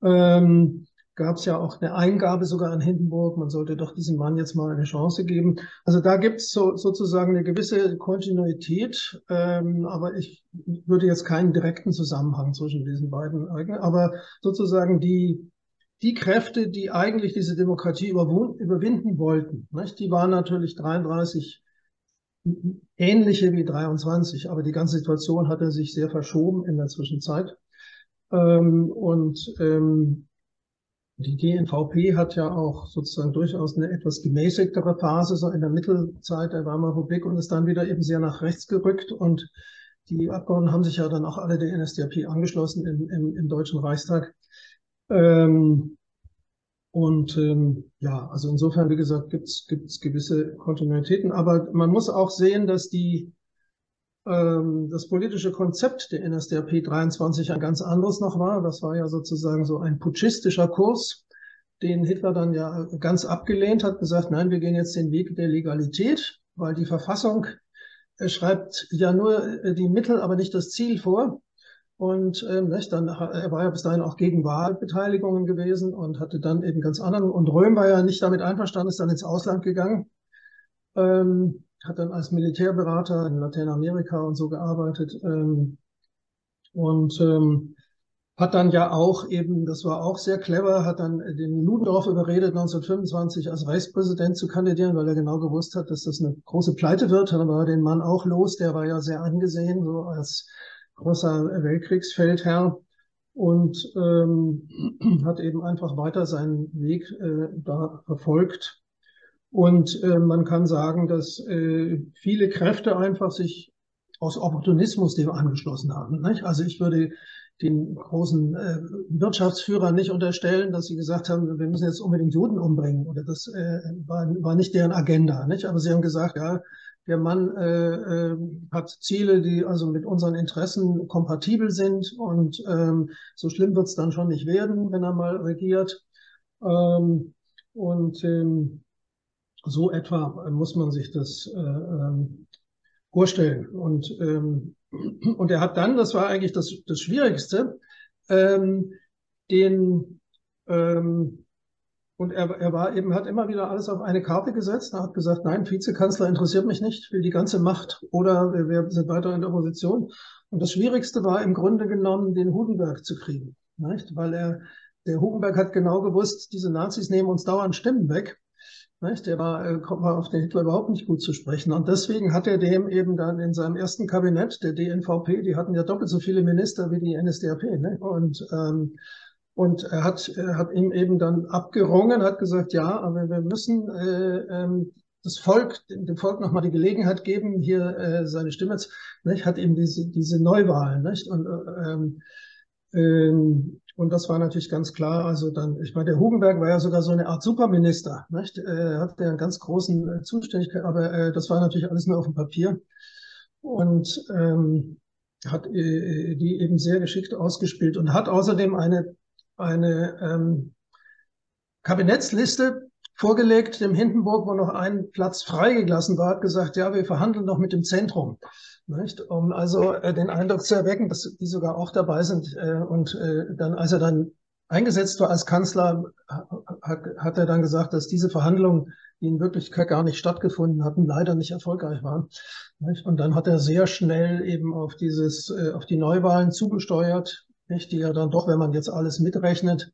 Ähm, gab es ja auch eine Eingabe sogar an Hindenburg, man sollte doch diesem Mann jetzt mal eine Chance geben. Also da gibt es so, sozusagen eine gewisse Kontinuität, ähm, aber ich würde jetzt keinen direkten Zusammenhang zwischen diesen beiden eignen. Aber sozusagen die, die Kräfte, die eigentlich diese Demokratie überwinden wollten, nicht? die waren natürlich 33 ähnliche wie 23, aber die ganze Situation hatte sich sehr verschoben in der Zwischenzeit. Ähm, und ähm, die GNVP hat ja auch sozusagen durchaus eine etwas gemäßigtere Phase, so in der Mittelzeit der Weimarer Republik und ist dann wieder eben sehr nach rechts gerückt. Und die Abgeordneten haben sich ja dann auch alle der NSDAP angeschlossen im, im, im Deutschen Reichstag. Ähm, und ähm, ja, also insofern, wie gesagt, gibt es gewisse Kontinuitäten. Aber man muss auch sehen, dass die das politische Konzept der NSDAP 23 ein ganz anderes noch war. Das war ja sozusagen so ein putschistischer Kurs, den Hitler dann ja ganz abgelehnt hat, gesagt, nein, wir gehen jetzt den Weg der Legalität, weil die Verfassung schreibt ja nur äh, die Mittel, aber nicht das Ziel vor. Und ähm, nicht, dann, er war ja bis dahin auch gegen Wahlbeteiligungen gewesen und hatte dann eben ganz anderen. Und Röhm war ja nicht damit einverstanden, ist dann ins Ausland gegangen. Ähm, hat dann als Militärberater in Lateinamerika und so gearbeitet ähm, und ähm, hat dann ja auch eben, das war auch sehr clever, hat dann den Ludendorff überredet, 1925 als Reichspräsident zu kandidieren, weil er genau gewusst hat, dass das eine große Pleite wird. Dann war den Mann auch los, der war ja sehr angesehen, so als großer Weltkriegsfeldherr und ähm, hat eben einfach weiter seinen Weg äh, da verfolgt und äh, man kann sagen, dass äh, viele Kräfte einfach sich aus Opportunismus dem angeschlossen haben. Nicht? Also ich würde den großen äh, Wirtschaftsführern nicht unterstellen, dass sie gesagt haben, wir müssen jetzt unbedingt Juden umbringen. Oder das äh, war, war nicht deren Agenda. Nicht? Aber sie haben gesagt, ja, der Mann äh, äh, hat Ziele, die also mit unseren Interessen kompatibel sind und ähm, so schlimm wird es dann schon nicht werden, wenn er mal regiert. Ähm, und ähm, so etwa muss man sich das äh, ähm, vorstellen. Und, ähm, und er hat dann, das war eigentlich das, das Schwierigste, ähm, den, ähm, und er, er war eben, hat immer wieder alles auf eine Karte gesetzt. Er hat gesagt, nein, Vizekanzler interessiert mich nicht, ich will die ganze Macht oder wir, wir sind weiter in der Opposition. Und das Schwierigste war im Grunde genommen, den Hugenberg zu kriegen. Nicht? Weil er, der Hugenberg hat genau gewusst, diese Nazis nehmen uns dauernd Stimmen weg. Nicht? Der war, äh, kommt mal auf den Hitler überhaupt nicht gut zu sprechen. Und deswegen hat er dem eben dann in seinem ersten Kabinett, der DNVP, die hatten ja doppelt so viele Minister wie die NSDAP. Ne? Und, ähm, und er hat, er hat ihm eben dann abgerungen, hat gesagt, ja, aber wir müssen äh, ähm, das Volk, dem Volk nochmal die Gelegenheit geben, hier äh, seine Stimme zu, nicht? hat eben diese, diese Neuwahlen. Nicht? Und, äh, ähm, ähm, und das war natürlich ganz klar. Also dann, ich meine, der Hugenberg war ja sogar so eine Art Superminister. Nicht? Er hatte einen ganz großen äh, Zuständigkeit, aber äh, das war natürlich alles nur auf dem Papier. Und ähm, hat äh, die eben sehr geschickt ausgespielt und hat außerdem eine, eine ähm, Kabinettsliste vorgelegt, dem Hindenburg, wo noch ein Platz freigelassen war, hat gesagt, ja, wir verhandeln doch mit dem Zentrum. Nicht? Um also äh, den Eindruck zu erwecken, dass die sogar auch dabei sind. Äh, und äh, dann, als er dann eingesetzt war als Kanzler, hat, hat er dann gesagt, dass diese Verhandlungen, die in Wirklichkeit gar nicht stattgefunden hatten, leider nicht erfolgreich waren. Nicht? Und dann hat er sehr schnell eben auf dieses, äh, auf die Neuwahlen zugesteuert, nicht? die ja dann doch, wenn man jetzt alles mitrechnet,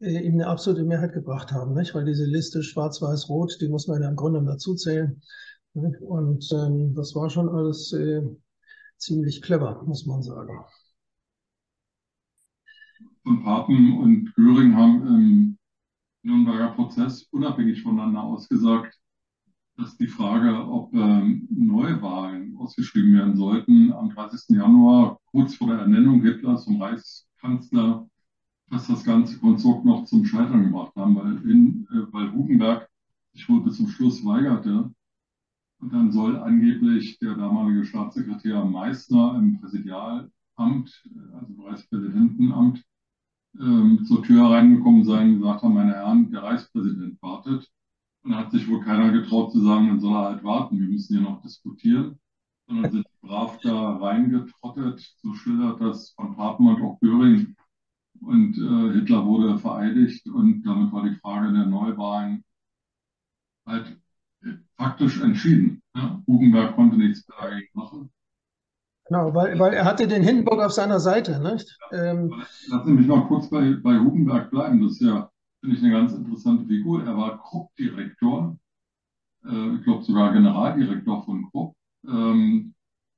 äh, ihm eine absolute Mehrheit gebracht haben, nicht? weil diese Liste schwarz-weiß-rot, die muss man ja im Grunde dazu zählen. Und ähm, das war schon alles äh, ziemlich clever, muss man sagen. Von Papen und Göring haben im Nürnberger Prozess unabhängig voneinander ausgesagt, dass die Frage, ob ähm, Neuwahlen ausgeschrieben werden sollten, am 30. Januar, kurz vor der Ernennung Hitlers zum Reichskanzler, dass das ganze Konstrukt noch zum Scheitern gebracht haben, weil, in, äh, weil Hugenberg sich wohl bis zum Schluss weigerte, und dann soll angeblich der damalige Staatssekretär Meissner im Präsidialamt, also im Reichspräsidentenamt, ähm, zur Tür reingekommen sein und gesagt haben, meine Herren, der Reichspräsident wartet. Und da hat sich wohl keiner getraut zu sagen, dann soll er halt warten, wir müssen hier noch diskutieren. Sondern sind brav da reingetrottet, so schildert das von Papen und auch Göring. Und äh, Hitler wurde vereidigt und damit war die Frage der Neuwahlen halt faktisch entschieden. Ja? Hugenberg konnte nichts dagegen machen. Genau, weil, weil er hatte den Hindenburg auf seiner Seite. Nicht? Ja, ähm, Lass mich noch kurz bei, bei Hugenberg bleiben. Das ist ja, finde ich, eine ganz interessante Figur. Er war Krupp-Direktor, äh, ich glaube sogar Generaldirektor von Krupp. Ähm,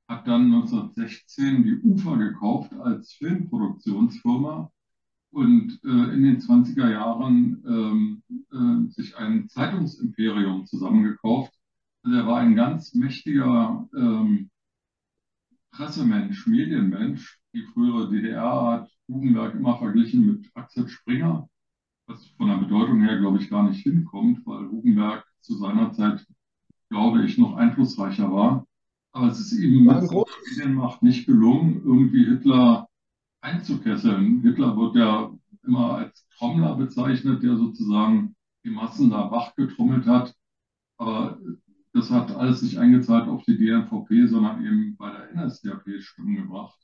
hat dann 1916 die UFA gekauft als Filmproduktionsfirma und äh, in den 20er Jahren ähm, äh, sich ein Zeitungsimperium zusammengekauft. Also er war ein ganz mächtiger ähm, Pressemensch, Medienmensch. Die frühere DDR hat Hugenberg immer verglichen mit Axel Springer, was von der Bedeutung her, glaube ich, gar nicht hinkommt, weil Hugenberg zu seiner Zeit, glaube ich, noch einflussreicher war. Aber es ist ihm mit seiner Medienmacht nicht gelungen, irgendwie Hitler einzukesseln. Hitler wird ja immer als Trommler bezeichnet, der sozusagen die Massen da wachgetrommelt hat. Aber das hat alles nicht eingezahlt auf die DNVP, sondern eben bei der NSDAP Stimmen gebracht.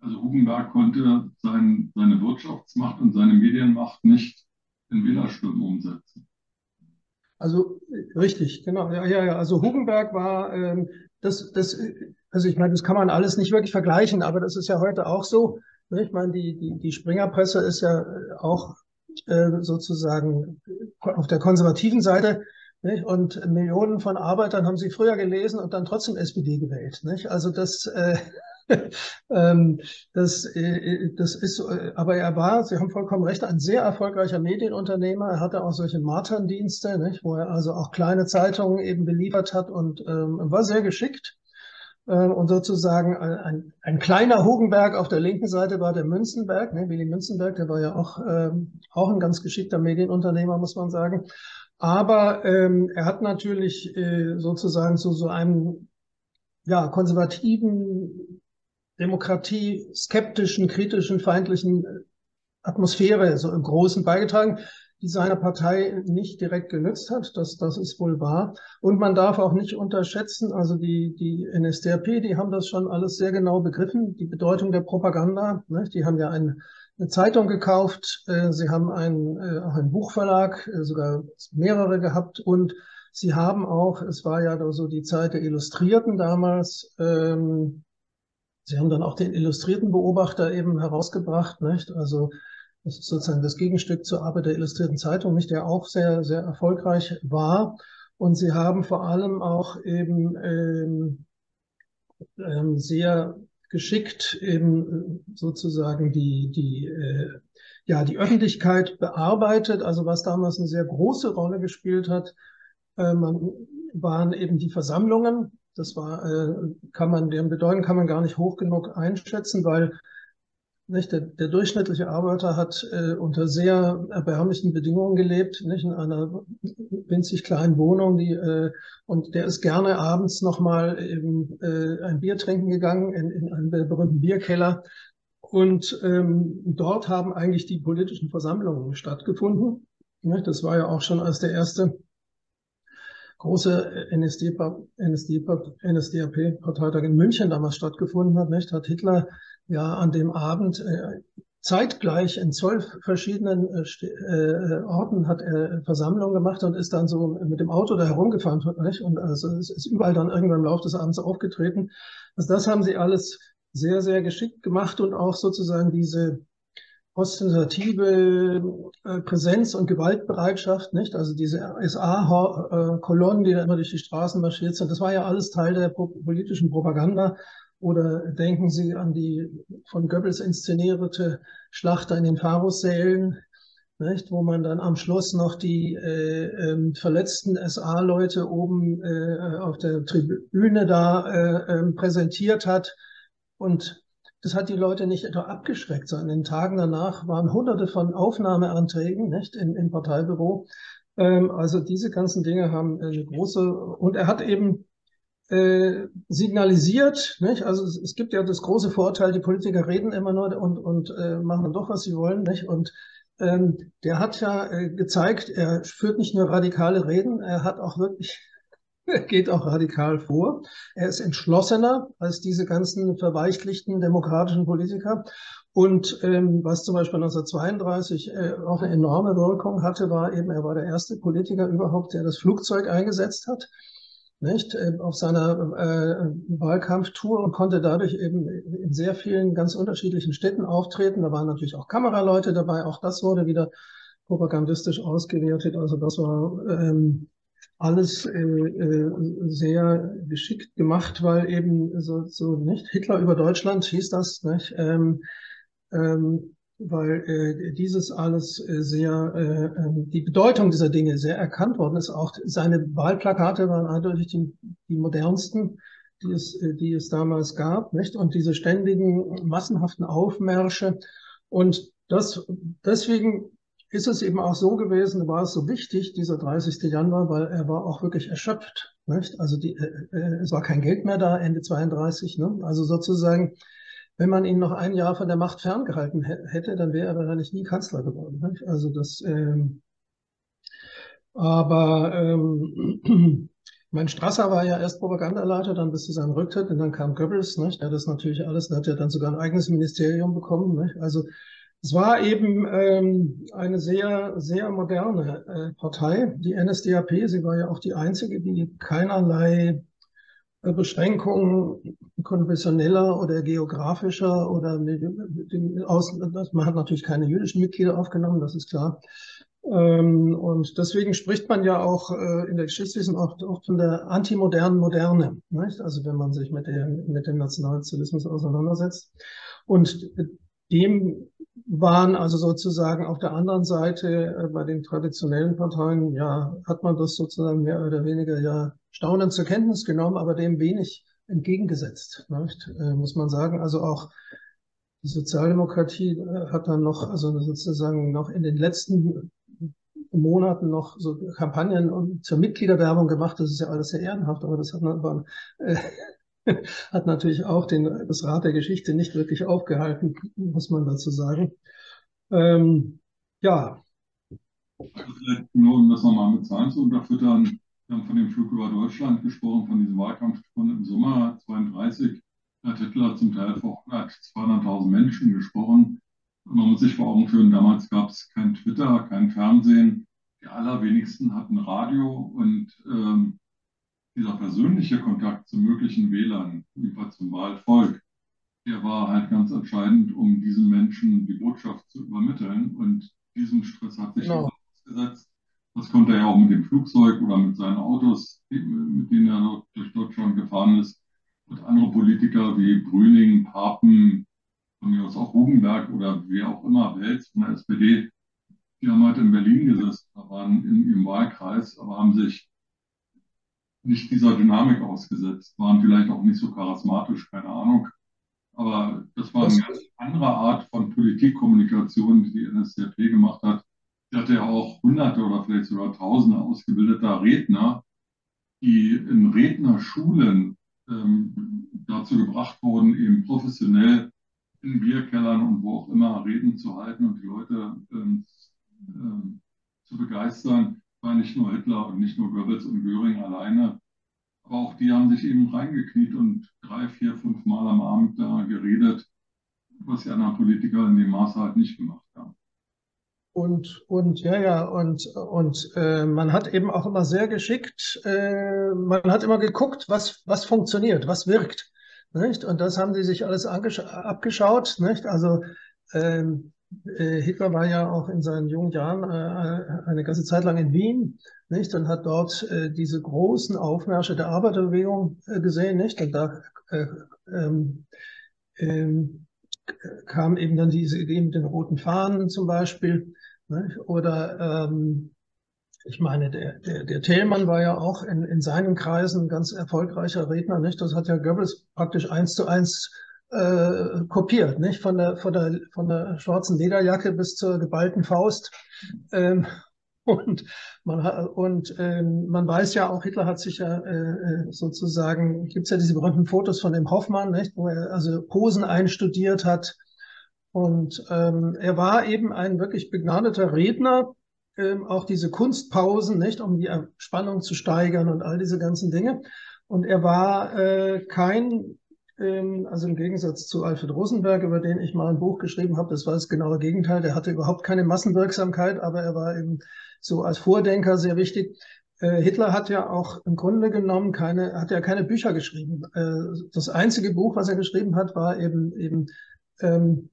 Also Hugenberg konnte sein, seine Wirtschaftsmacht und seine Medienmacht nicht in Wählerstimmen umsetzen. Also richtig, genau. Ja, ja, ja. Also Hugenberg war ähm, das, das, also ich meine, das kann man alles nicht wirklich vergleichen, aber das ist ja heute auch so. Ne? Ich meine, die, die, die Springerpresse ist ja auch äh, sozusagen auf der konservativen Seite. Nicht? Und Millionen von Arbeitern haben sie früher gelesen und dann trotzdem SPD gewählt. Nicht? Also das, äh, ähm, das, äh, das ist, äh, aber er war, Sie haben vollkommen recht, ein sehr erfolgreicher Medienunternehmer. Er hatte auch solche Marterndienste, wo er also auch kleine Zeitungen eben beliefert hat und ähm, war sehr geschickt. Äh, und sozusagen ein, ein kleiner Hugenberg auf der linken Seite war der Münzenberg, ne, Willy Münzenberg, der war ja auch, ähm, auch ein ganz geschickter Medienunternehmer, muss man sagen. Aber ähm, er hat natürlich äh, sozusagen zu so einem ja, konservativen, Demokratie, skeptischen, kritischen, feindlichen Atmosphäre so im Großen beigetragen die seiner Partei nicht direkt genützt hat. Das, das ist wohl wahr. Und man darf auch nicht unterschätzen, also die, die NSDAP, die haben das schon alles sehr genau begriffen, die Bedeutung der Propaganda. Ne? Die haben ja ein, eine Zeitung gekauft. Äh, sie haben einen, äh, auch einen Buchverlag, äh, sogar mehrere gehabt. Und sie haben auch, es war ja so die Zeit der Illustrierten damals, ähm, sie haben dann auch den Illustrierten Beobachter eben herausgebracht, nicht? Also das ist sozusagen das Gegenstück zur Arbeit der Illustrierten Zeitung, nicht, der auch sehr, sehr erfolgreich war. Und sie haben vor allem auch eben ähm, ähm, sehr geschickt eben sozusagen die, die, äh, ja, die Öffentlichkeit bearbeitet. Also was damals eine sehr große Rolle gespielt hat, äh, man, waren eben die Versammlungen. Das war, äh, kann man, deren Bedeutung kann man gar nicht hoch genug einschätzen, weil nicht? Der, der durchschnittliche Arbeiter hat äh, unter sehr erbärmlichen Bedingungen gelebt, nicht? in einer winzig kleinen Wohnung, die, äh, und der ist gerne abends nochmal eben äh, ein Bier trinken gegangen in, in einen berühmten Bierkeller. Und ähm, dort haben eigentlich die politischen Versammlungen stattgefunden. Nicht? Das war ja auch schon als der erste große NSDAP-Parteitag in München damals stattgefunden hat, nicht? hat Hitler ja an dem Abend äh, zeitgleich in zwölf verschiedenen äh, äh, Orten hat er Versammlungen gemacht und ist dann so mit dem Auto da herumgefahren. Nicht? Und also es ist überall dann irgendwann im Laufe des Abends aufgetreten. Also das haben sie alles sehr, sehr geschickt gemacht und auch sozusagen diese ostentative äh, Präsenz und Gewaltbereitschaft, nicht? Also diese SA-Kolonnen, die da immer durch die Straßen marschiert sind, das war ja alles Teil der politischen Propaganda. Oder denken Sie an die von Goebbels inszenierte Schlacht in den Pharussälen, nicht, wo man dann am Schluss noch die äh, äh, verletzten SA-Leute oben äh, auf der Tribüne da äh, ähm, präsentiert hat. Und das hat die Leute nicht etwa abgeschreckt, sondern in den Tagen danach waren hunderte von Aufnahmeanträgen nicht, im, im Parteibüro. Ähm, also diese ganzen Dinge haben eine große, und er hat eben äh, signalisiert, nicht? also es, es, gibt ja das große Vorteil, die Politiker reden immer nur und, und äh, machen doch, was sie wollen. Nicht? Und ähm, der hat ja äh, gezeigt, er führt nicht nur radikale Reden, er hat auch wirklich, er geht auch radikal vor. Er ist entschlossener als diese ganzen verweichlichten demokratischen Politiker. Und ähm, was zum Beispiel 1932 äh, auch eine enorme Wirkung hatte, war eben, er war der erste Politiker überhaupt, der das Flugzeug eingesetzt hat nicht, äh, auf seiner äh, Wahlkampftour und konnte dadurch eben in sehr vielen ganz unterschiedlichen Städten auftreten. Da waren natürlich auch Kameraleute dabei. Auch das wurde wieder propagandistisch ausgewertet. Also das war ähm, alles äh, äh, sehr geschickt gemacht, weil eben so, so nicht Hitler über Deutschland hieß das, nicht? Ähm, ähm, weil äh, dieses alles äh, sehr, äh, ähm, die Bedeutung dieser Dinge sehr erkannt worden ist. Auch seine Wahlplakate waren eindeutig die, die modernsten, die es, äh, die es damals gab, nicht? Und diese ständigen massenhaften Aufmärsche. Und das, deswegen ist es eben auch so gewesen, war es so wichtig, dieser 30. Januar, weil er war auch wirklich erschöpft. Nicht? Also die, äh, äh es war kein Geld mehr da, Ende 32. Ne? Also sozusagen wenn man ihn noch ein Jahr von der Macht ferngehalten hätte, dann wäre er wahrscheinlich nie Kanzler geworden. Nicht? Also das, ähm, aber ähm, mein Strasser war ja erst Propagandaleiter, dann bis zu seinem Rücktritt und dann kam Goebbels, nicht? der hat das natürlich alles, der hat ja dann sogar ein eigenes Ministerium bekommen. Nicht? Also es war eben ähm, eine sehr, sehr moderne äh, Partei, die NSDAP. Sie war ja auch die einzige, die keinerlei Beschränkungen konfessioneller oder geografischer oder mit, mit aus, man hat natürlich keine jüdischen Mitglieder aufgenommen, das ist klar. Ähm, und deswegen spricht man ja auch äh, in der Geschichtswissenschaft oft von der antimodernen Moderne, nicht? also wenn man sich mit, der, mit dem Nationalsozialismus auseinandersetzt. Und dem waren also sozusagen auf der anderen Seite äh, bei den traditionellen Parteien, ja, hat man das sozusagen mehr oder weniger ja staunend zur Kenntnis genommen, aber dem wenig entgegengesetzt? Äh, muss man sagen. Also auch die Sozialdemokratie äh, hat dann noch, also sozusagen noch in den letzten Monaten noch so Kampagnen zur Mitgliederwerbung gemacht. Das ist ja alles sehr ehrenhaft, aber das hat, man, äh, hat natürlich auch den, das Rad der Geschichte nicht wirklich aufgehalten, muss man dazu sagen. Ähm, ja. Also vielleicht nur, um das nochmal mit Zahlen zu unterfüttern, wir haben von dem Flug über Deutschland gesprochen, von diesem Wahlkampfstunde im Sommer 32. Da hat Hitler zum Teil vor 100, 200.000 Menschen gesprochen. Man muss sich vor Augen führen, damals gab es kein Twitter, kein Fernsehen. Die allerwenigsten hatten Radio und ähm, dieser persönliche Kontakt zu möglichen Wählern, jedenfalls zum Wahlvolk, der war halt ganz entscheidend, um diesen Menschen die Botschaft zu übermitteln. Und diesen Stress hat sich genau. ausgesetzt. Das konnte er ja auch mit dem Flugzeug oder mit seinen Autos, mit denen er durch Deutschland gefahren ist. Und andere Politiker wie Brüning, Papen, von mir aus auch Hugenberg oder wer auch immer, Welz von der SPD, die haben halt in Berlin gesessen, waren in ihrem Wahlkreis, aber haben sich nicht dieser Dynamik ausgesetzt, waren vielleicht auch nicht so charismatisch, keine Ahnung. Aber das war eine ganz andere Art von Politikkommunikation, die die NSDAP gemacht hat. Sie hatte ja auch hunderte oder vielleicht sogar tausende ausgebildeter Redner, die in Rednerschulen ähm, dazu gebracht wurden, eben professionell in Bierkellern und wo auch immer Reden zu halten und die Leute ähm, ähm, zu begeistern. War nicht nur Hitler und nicht nur Goebbels und Göring alleine, aber auch die haben sich eben reingekniet und drei, vier, fünf Mal am Abend da geredet, was die anderen Politiker in dem Maße halt nicht gemacht haben. Und, und ja, ja, und, und äh, man hat eben auch immer sehr geschickt, äh, man hat immer geguckt, was, was funktioniert, was wirkt. Nicht? Und das haben sie sich alles abgeschaut. Nicht? Also ähm, äh, Hitler war ja auch in seinen jungen Jahren äh, eine ganze Zeit lang in Wien nicht? und hat dort äh, diese großen Aufmärsche der Arbeiterbewegung äh, gesehen. Nicht? Und da äh, ähm, ähm, kam eben dann diese Idee mit den roten Fahnen zum Beispiel. Nicht? Oder ähm, ich meine, der, der, der Thälmann war ja auch in, in seinen Kreisen ein ganz erfolgreicher Redner, nicht? Das hat ja Goebbels praktisch eins zu eins äh, kopiert, nicht? Von der, von der, von der schwarzen Lederjacke bis zur geballten Faust. Ähm, und man, und ähm, man weiß ja auch, Hitler hat sich ja äh, äh sozusagen, gibt es ja diese berühmten Fotos von dem Hoffmann, nicht? wo er also Posen einstudiert hat. Und ähm, er war eben ein wirklich begnadeter Redner, ähm, auch diese Kunstpausen, nicht, um die Spannung zu steigern und all diese ganzen Dinge. Und er war äh, kein, also im Gegensatz zu Alfred Rosenberg, über den ich mal ein Buch geschrieben habe, das war das genaue Gegenteil. Der hatte überhaupt keine Massenwirksamkeit, aber er war eben so als Vordenker sehr wichtig. Äh, Hitler hat ja auch im Grunde genommen keine, hat ja keine Bücher geschrieben. Äh, das einzige Buch, was er geschrieben hat, war eben eben ähm,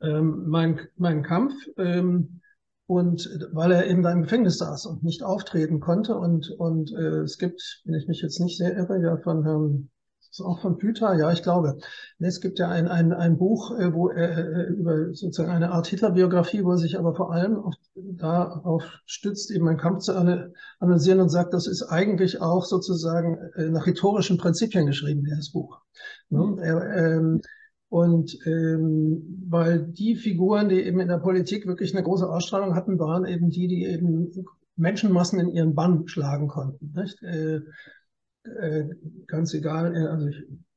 ähm, mein, mein Kampf. Ähm, und weil er eben da im Gefängnis saß und nicht auftreten konnte. Und, und äh, es gibt, wenn ich mich jetzt nicht sehr irre, ja von Herrn, ist auch von Püter, ja, ich glaube. Es gibt ja ein, ein, ein Buch, äh, wo er äh, über sozusagen eine Art Hitler-Biografie, wo er sich aber vor allem auf, darauf stützt, eben einen Kampf zu analysieren und sagt, das ist eigentlich auch sozusagen äh, nach rhetorischen Prinzipien geschrieben, dieses Buch. Ne? Er, ähm, und ähm, weil die Figuren, die eben in der Politik wirklich eine große Ausstrahlung hatten, waren eben die, die eben Menschenmassen in ihren Bann schlagen konnten. Nicht? Äh, äh, ganz egal, äh, also ich,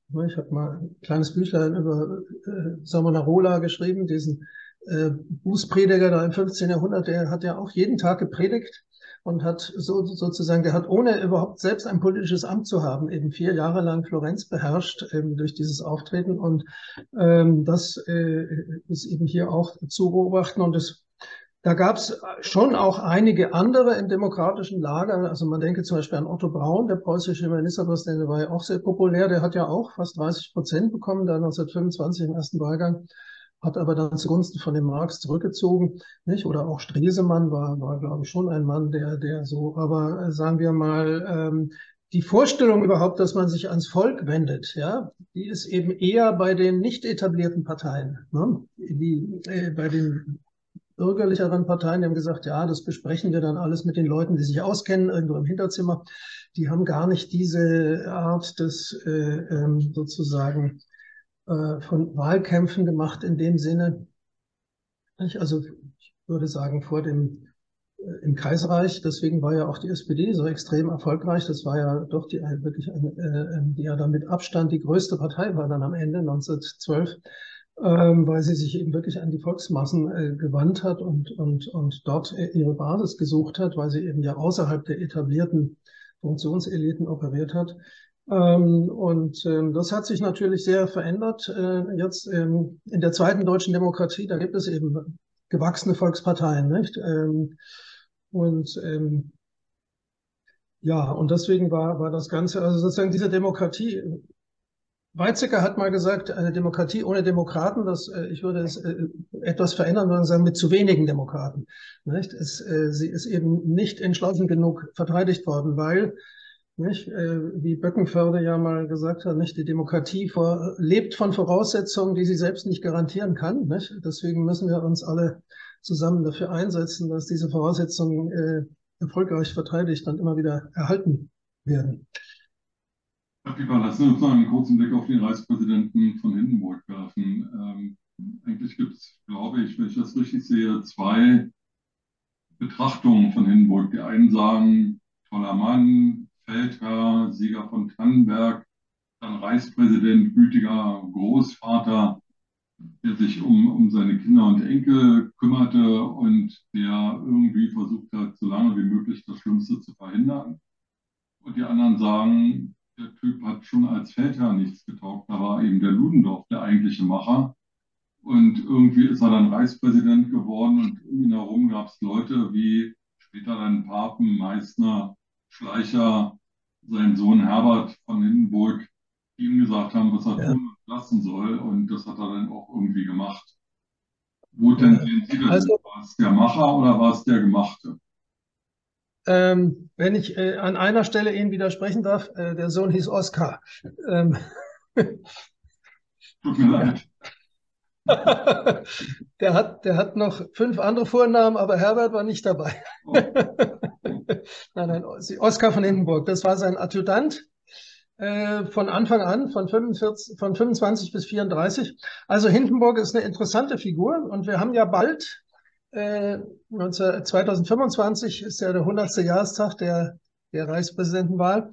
ne, ich habe mal ein kleines Büchlein über äh, Savonarola geschrieben, diesen äh, Bußprediger da im 15. Jahrhundert, der hat ja auch jeden Tag gepredigt und hat so, sozusagen, der hat ohne überhaupt selbst ein politisches Amt zu haben, eben vier Jahre lang Florenz beherrscht eben durch dieses Auftreten und ähm, das äh, ist eben hier auch zu beobachten und es da gab es schon auch einige andere im demokratischen Lager. Also man denke zum Beispiel an Otto Braun, der preußische Ministerpräsident, der war ja auch sehr populär. Der hat ja auch fast 30 Prozent bekommen, da 1925 im ersten Wahlgang hat aber dann zugunsten von dem Marx zurückgezogen, nicht? Oder auch Stresemann war, war glaube ich, schon ein Mann, der, der so, aber äh, sagen wir mal, ähm, die Vorstellung überhaupt, dass man sich ans Volk wendet, ja, die ist eben eher bei den nicht etablierten Parteien, ne? die, äh, bei den bürgerlicheren Parteien, die haben gesagt, ja, das besprechen wir dann alles mit den Leuten, die sich auskennen, irgendwo im Hinterzimmer. Die haben gar nicht diese Art des äh, ähm, sozusagen äh, von Wahlkämpfen gemacht in dem Sinne. Also ich würde sagen, vor dem äh, im Kaiserreich, deswegen war ja auch die SPD so extrem erfolgreich. Das war ja doch die wirklich eine, äh, ähm, die ja dann mit Abstand die größte Partei war dann am Ende 1912, ähm, weil sie sich eben wirklich an die Volksmassen äh, gewandt hat und, und, und dort äh, ihre Basis gesucht hat, weil sie eben ja außerhalb der etablierten Funktionseliten operiert hat. Ähm, und ähm, das hat sich natürlich sehr verändert. Äh, jetzt ähm, in der zweiten deutschen Demokratie, da gibt es eben gewachsene Volksparteien, nicht? Ähm, und ähm, ja, und deswegen war, war das Ganze, also sozusagen diese Demokratie, Weizsäcker hat mal gesagt, eine Demokratie ohne Demokraten, das, äh, ich würde es äh, etwas verändern und sagen, mit zu wenigen Demokraten. Nicht? Es, äh, sie ist eben nicht entschlossen genug verteidigt worden, weil, nicht, wie Böckenförde ja mal gesagt hat, nicht, die Demokratie vor, lebt von Voraussetzungen, die sie selbst nicht garantieren kann. Nicht? Deswegen müssen wir uns alle zusammen dafür einsetzen, dass diese Voraussetzungen äh, erfolgreich verteidigt und immer wieder erhalten werden. Lassen Sie uns noch einen kurzen Blick auf den Reichspräsidenten von Hindenburg werfen. Ähm, eigentlich gibt es, glaube ich, wenn ich das richtig sehe, zwei Betrachtungen von Hindenburg. Die einen sagen, toller Mann, Feldherr, Sieger von Tannenberg, dann Reichspräsident, gütiger Großvater, der sich um, um seine Kinder und Enkel kümmerte und der irgendwie versucht hat, so lange wie möglich das Schlimmste zu verhindern. Und die anderen sagen, der Typ hat schon als Feldherr nichts getaugt. Da war eben der Ludendorff der eigentliche Macher. Und irgendwie ist er dann Reichspräsident geworden und um ihn herum gab es Leute wie später dann Papen, Meißner, Schleicher, sein Sohn Herbert von Hindenburg, die ihm gesagt haben, was er ja. tun und lassen soll. Und das hat er dann auch irgendwie gemacht. Wo denn sehen Sie das? Also, war es der Macher oder war es der Gemachte? Ähm, wenn ich äh, an einer Stelle Ihnen widersprechen darf, äh, der Sohn hieß Oskar. Ähm, Tut mir leid. der, hat, der hat noch fünf andere Vornamen, aber Herbert war nicht dabei. Oh. nein, nein, Oskar von Hindenburg, das war sein Adjutant äh, von Anfang an, von, 45, von 25 bis 34. Also Hindenburg ist eine interessante Figur und wir haben ja bald 2025 äh, ist ja der 100. Jahrestag der, der Reichspräsidentenwahl.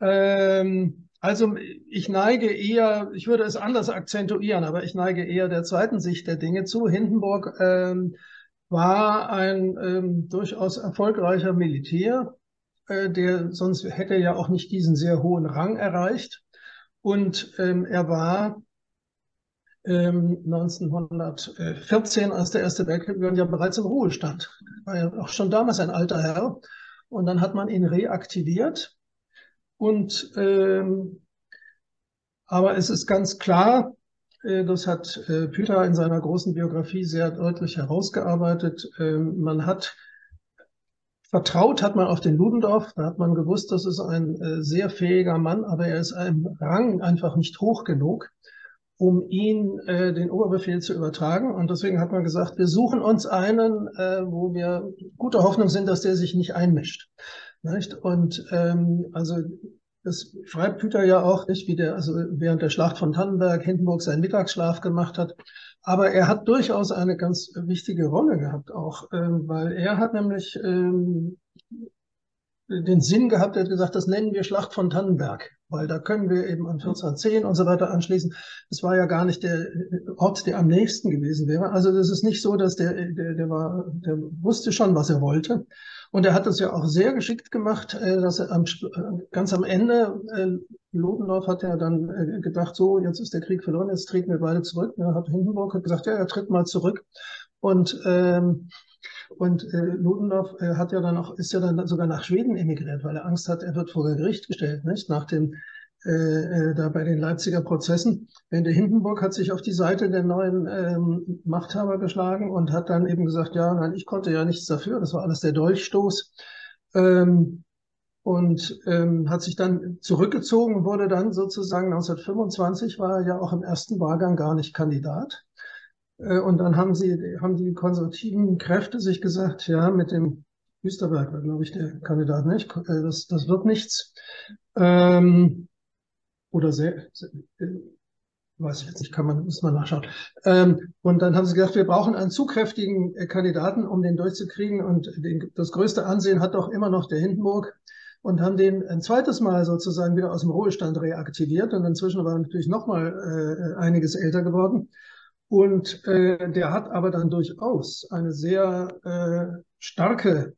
Ähm, also ich neige eher, ich würde es anders akzentuieren, aber ich neige eher der zweiten Sicht der Dinge zu. Hindenburg ähm, war ein ähm, durchaus erfolgreicher Militär, äh, der sonst hätte ja auch nicht diesen sehr hohen Rang erreicht. Und ähm, er war 1914, ähm, als der Erste Weltkrieg begann, ja bereits im Ruhestand. War ja auch schon damals ein alter Herr. Und dann hat man ihn reaktiviert. Und ähm, aber es ist ganz klar, äh, das hat äh, Peter in seiner großen Biografie sehr deutlich herausgearbeitet. Äh, man hat vertraut hat man auf den Ludendorff, da hat man gewusst, das ist ein äh, sehr fähiger Mann, aber er ist im Rang einfach nicht hoch genug um ihn äh, den Oberbefehl zu übertragen. Und deswegen hat man gesagt, wir suchen uns einen, äh, wo wir guter Hoffnung sind, dass der sich nicht einmischt. Nicht? Und ähm, also das schreibt Hüter ja auch nicht, wie der also während der Schlacht von Tannenberg Hindenburg seinen Mittagsschlaf gemacht hat. Aber er hat durchaus eine ganz wichtige Rolle gehabt auch, ähm, weil er hat nämlich ähm, den Sinn gehabt, er hat gesagt, das nennen wir Schlacht von Tannenberg weil da können wir eben an 1410 und so weiter anschließen. Das war ja gar nicht der Ort, der am nächsten gewesen wäre. Also das ist nicht so, dass der, der, der war, der wusste schon, was er wollte. Und er hat das ja auch sehr geschickt gemacht, äh, dass er am, ganz am Ende, äh, Ludendorff hat ja dann äh, gedacht, so, jetzt ist der Krieg verloren, jetzt treten wir beide zurück. Er hat Hindenburg gesagt, ja, er tritt mal zurück. Und ähm, und äh, Ludendorff äh, hat ja dann auch, ist ja dann sogar nach Schweden emigriert, weil er Angst hat, er wird vor Gericht gestellt, nicht? Nach dem, äh, äh, da bei den Leipziger Prozessen. Während der Hindenburg hat sich auf die Seite der neuen ähm, Machthaber geschlagen und hat dann eben gesagt, ja, nein, ich konnte ja nichts dafür, das war alles der Dolchstoß. Ähm, und ähm, hat sich dann zurückgezogen, wurde dann sozusagen 1925, war er ja auch im ersten Wahlgang gar nicht Kandidat. Äh, und dann haben sie, haben die konservativen Kräfte sich gesagt, ja, mit dem Österberg war, glaube ich, der Kandidat nicht. Äh, das, das wird nichts. Ähm, oder sehr, sehr, äh, weiß ich jetzt nicht, kann man, muss man nachschauen. Ähm, und dann haben sie gesagt, wir brauchen einen zugkräftigen Kandidaten, um den durchzukriegen. Und den, das größte Ansehen hat doch immer noch der Hindenburg und haben den ein zweites Mal sozusagen wieder aus dem Ruhestand reaktiviert. Und inzwischen war er natürlich noch mal äh, einiges älter geworden. Und äh, der hat aber dann durchaus eine sehr äh, starke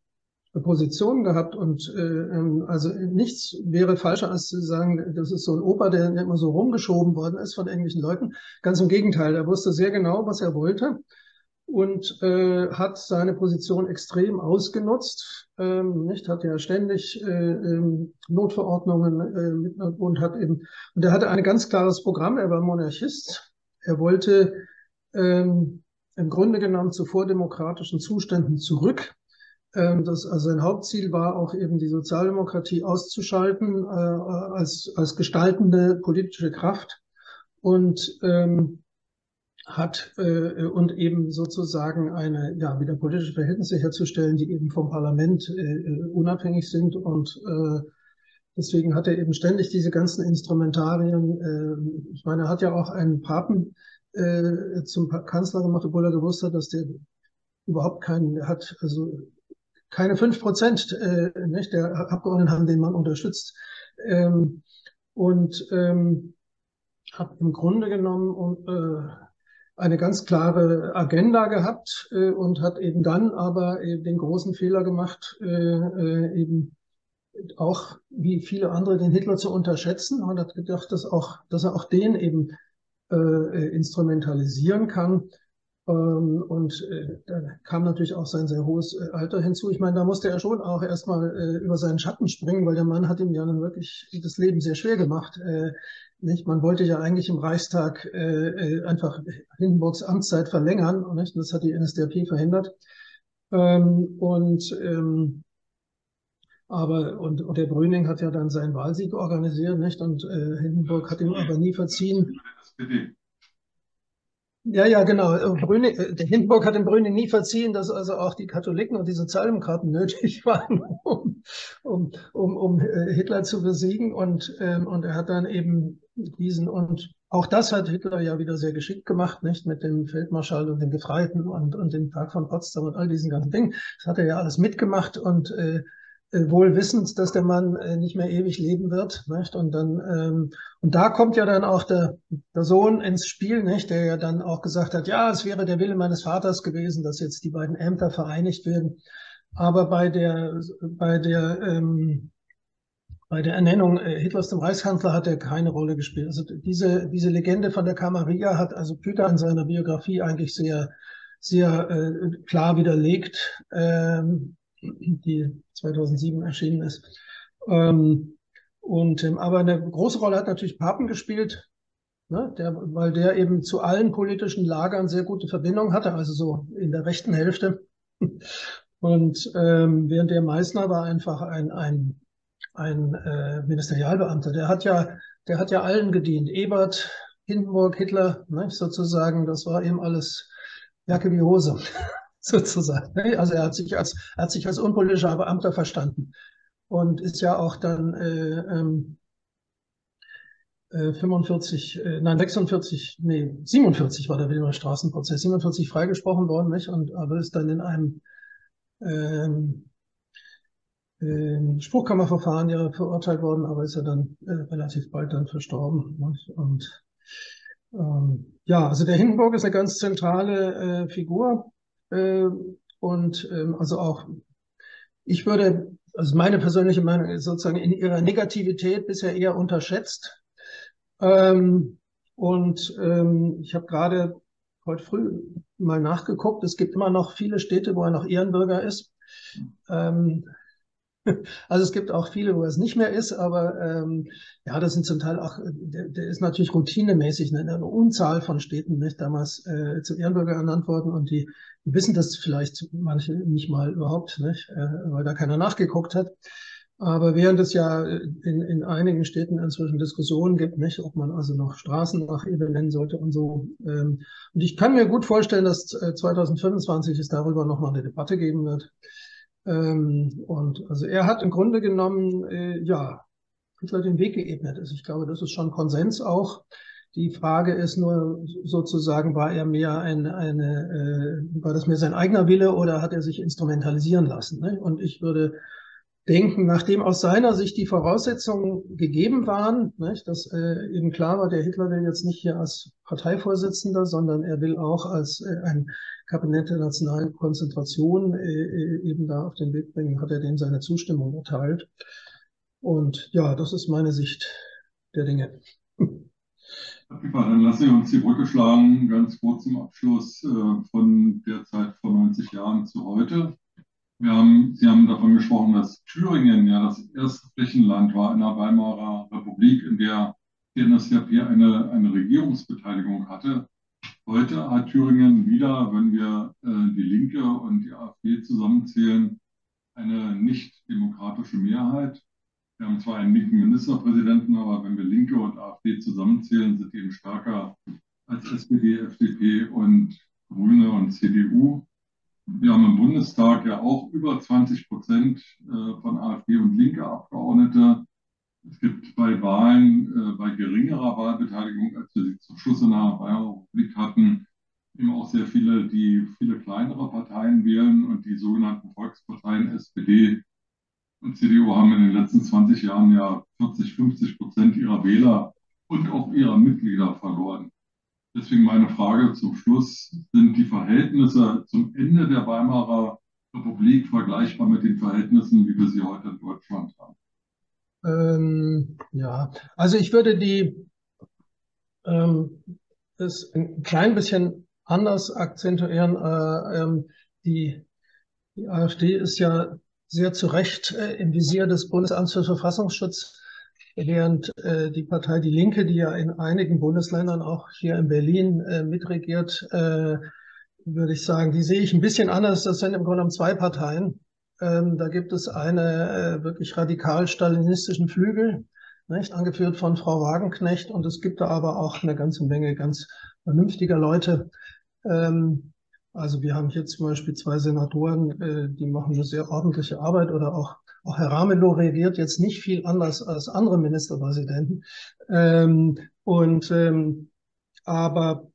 Position gehabt und äh, ähm, also nichts wäre falscher als zu sagen, das ist so ein Opa, der immer so rumgeschoben worden ist von irgendwelchen Leuten. Ganz im Gegenteil, er wusste sehr genau, was er wollte und äh, hat seine Position extrem ausgenutzt. Ähm, nicht hat ja ständig äh, ähm, Notverordnungen äh, mit und hat eben und er hatte ein ganz klares Programm. Er war Monarchist. Er wollte ähm, im Grunde genommen zu vordemokratischen Zuständen zurück. Ähm, das, also sein Hauptziel war auch eben die Sozialdemokratie auszuschalten äh, als, als gestaltende politische Kraft und ähm, hat äh, und eben sozusagen eine, ja, wieder politische Verhältnisse herzustellen, die eben vom Parlament äh, äh, unabhängig sind und äh, deswegen hat er eben ständig diese ganzen Instrumentarien. Äh, ich meine, er hat ja auch einen Papen äh, zum Kanzler gemacht, obwohl er gewusst hat, dass der überhaupt keinen hat, also keine fünf Prozent äh, nicht, der Abgeordneten haben den Mann unterstützt. Ähm, und ähm, hat im Grunde genommen äh, eine ganz klare Agenda gehabt äh, und hat eben dann aber äh, den großen Fehler gemacht, äh, äh, eben auch wie viele andere den Hitler zu unterschätzen. Und hat gedacht, dass auch, dass er auch den eben äh, äh instrumentalisieren kann. Ähm, und äh, da kam natürlich auch sein sehr hohes äh, Alter hinzu. Ich meine, da musste er schon auch erstmal äh, über seinen Schatten springen, weil der Mann hat ihm ja dann wirklich das Leben sehr schwer gemacht. Äh, nicht? Man wollte ja eigentlich im Reichstag äh, äh, einfach Hindenburgs Amtszeit verlängern, nicht? das hat die NSDAP verhindert. Ähm, und ähm, aber und, und der Brüning hat ja dann seinen Wahlsieg organisiert, nicht? Und äh, Hindenburg hat ihm aber nie verziehen. Ja, ja, genau. Äh, Brüning, äh, der Hindenburg hat dem Brüning nie verziehen, dass also auch die Katholiken und die Sozialdemokraten nötig waren, um, um, um, um äh, Hitler zu besiegen. Und, ähm, und er hat dann eben diesen und auch das hat Hitler ja wieder sehr geschickt gemacht, nicht mit dem Feldmarschall und den Gefreiten und, und dem Tag von Potsdam und all diesen ganzen Dingen. Das hat er ja alles mitgemacht und äh, wohl wissend, dass der Mann äh, nicht mehr ewig leben wird. Nicht? Und dann ähm, und da kommt ja dann auch der, der Sohn ins Spiel, nicht? der ja dann auch gesagt hat, ja, es wäre der Wille meines Vaters gewesen, dass jetzt die beiden Ämter vereinigt werden. Aber bei der bei der ähm, bei der Ernennung äh, Hitlers zum Reichskanzler hat er keine Rolle gespielt. Also diese, diese Legende von der Camarilla hat also Püter in seiner Biografie eigentlich sehr, sehr äh, klar widerlegt, ähm, die 2007 erschienen ist. Ähm, und, ähm, aber eine große Rolle hat natürlich Papen gespielt, ne, der, weil der eben zu allen politischen Lagern sehr gute Verbindungen hatte, also so in der rechten Hälfte. Und ähm, während der Meißner war einfach ein, ein ein äh, Ministerialbeamter, der hat ja, der hat ja allen gedient. Ebert, Hindenburg, Hitler, ne, sozusagen, das war eben alles Jacke wie Hose, sozusagen. Ne? Also er hat sich als, hat sich als unpolitischer Beamter verstanden und ist ja auch dann äh, ähm, 45, äh, äh, nein 46, nee 47 war der Wilmer Straßenprozess, 47 freigesprochen worden, nicht? Und aber ist dann in einem ähm, äh, Spruchkammerverfahren ja verurteilt worden, aber ist ja dann äh, relativ bald dann verstorben. Nicht? Und ähm, ja, also der Hindenburg ist eine ganz zentrale äh, Figur und ähm, also auch ich würde, also meine persönliche Meinung ist sozusagen in ihrer Negativität bisher eher unterschätzt. Ähm, und ähm, ich habe gerade heute früh mal nachgeguckt. Es gibt immer noch viele Städte, wo er noch Ehrenbürger ist. Ähm, also es gibt auch viele, wo es nicht mehr ist, aber ähm, ja, das sind zum Teil auch, der, der ist natürlich routinemäßig in einer Unzahl von Städten nicht damals äh, zu Ehrenbürger ernannt worden und die, wissen das vielleicht manche nicht mal überhaupt, nicht, äh, weil da keiner nachgeguckt hat. Aber während es ja in, in einigen Städten inzwischen Diskussionen gibt, nicht, ob man also noch Straßen nach Ebel nennen sollte und so. Ähm, und ich kann mir gut vorstellen, dass 2025 es darüber nochmal eine Debatte geben wird. Ähm, und also er hat im Grunde genommen, äh, ja, Hitler den Weg geebnet. Also ich glaube, das ist schon Konsens auch. Die Frage ist nur sozusagen, war er mehr ein, eine, äh, war das mehr sein eigener Wille oder hat er sich instrumentalisieren lassen? Ne? Und ich würde denken, nachdem aus seiner Sicht die Voraussetzungen gegeben waren, nicht, dass äh, eben klar war, der Hitler will jetzt nicht hier als Parteivorsitzender, sondern er will auch als äh, ein Kabinett der nationalen Konzentration äh, äh eben da auf den Weg bringen, hat er dem seine Zustimmung erteilt. Und ja, das ist meine Sicht der Dinge. Dann lassen Sie uns die Brücke schlagen, ganz kurz zum Abschluss äh, von der Zeit vor 90 Jahren zu heute. Wir haben, Sie haben davon gesprochen, dass Thüringen ja das erste Flächenland war in der Weimarer Republik, in der die NSDAP eine, eine Regierungsbeteiligung hatte. Heute hat Thüringen wieder, wenn wir äh, die Linke und die AfD zusammenzählen, eine nicht demokratische Mehrheit. Wir haben zwar einen linken Ministerpräsidenten, aber wenn wir Linke und AfD zusammenzählen, sind die eben stärker als SPD, FDP und Grüne und CDU. Wir haben im Bundestag ja auch über 20 Prozent äh, von AfD und linke Abgeordnete. Es gibt bei Wahlen, äh, bei geringerer Wahlbeteiligung, als wir sie zum Schluss in der Bayern-Republik hatten, eben auch sehr viele, die viele kleinere Parteien wählen und die sogenannten Volksparteien SPD und CDU haben in den letzten 20 Jahren ja 40, 50 Prozent ihrer Wähler und auch ihrer Mitglieder verloren. Deswegen meine Frage zum Schluss, sind die Verhältnisse zum Ende der Weimarer Republik vergleichbar mit den Verhältnissen, wie wir sie heute in Deutschland haben? Ähm, ja, also ich würde die ähm, das ein klein bisschen anders akzentuieren. Äh, ähm, die, die AfD ist ja sehr zu Recht äh, im Visier des Bundesamts für Verfassungsschutz während äh, die Partei Die Linke, die ja in einigen Bundesländern auch hier in Berlin äh, mitregiert, äh, würde ich sagen, die sehe ich ein bisschen anders. Das sind im Grunde genommen zwei Parteien. Ähm, da gibt es eine äh, wirklich radikal stalinistischen Flügel, nicht, angeführt von Frau Wagenknecht, und es gibt da aber auch eine ganze Menge ganz vernünftiger Leute. Ähm, also wir haben hier zum Beispiel zwei Senatoren, äh, die machen eine sehr ordentliche Arbeit oder auch auch Herr Ramelow reagiert jetzt nicht viel anders als andere Ministerpräsidenten. Ähm, und ähm, aber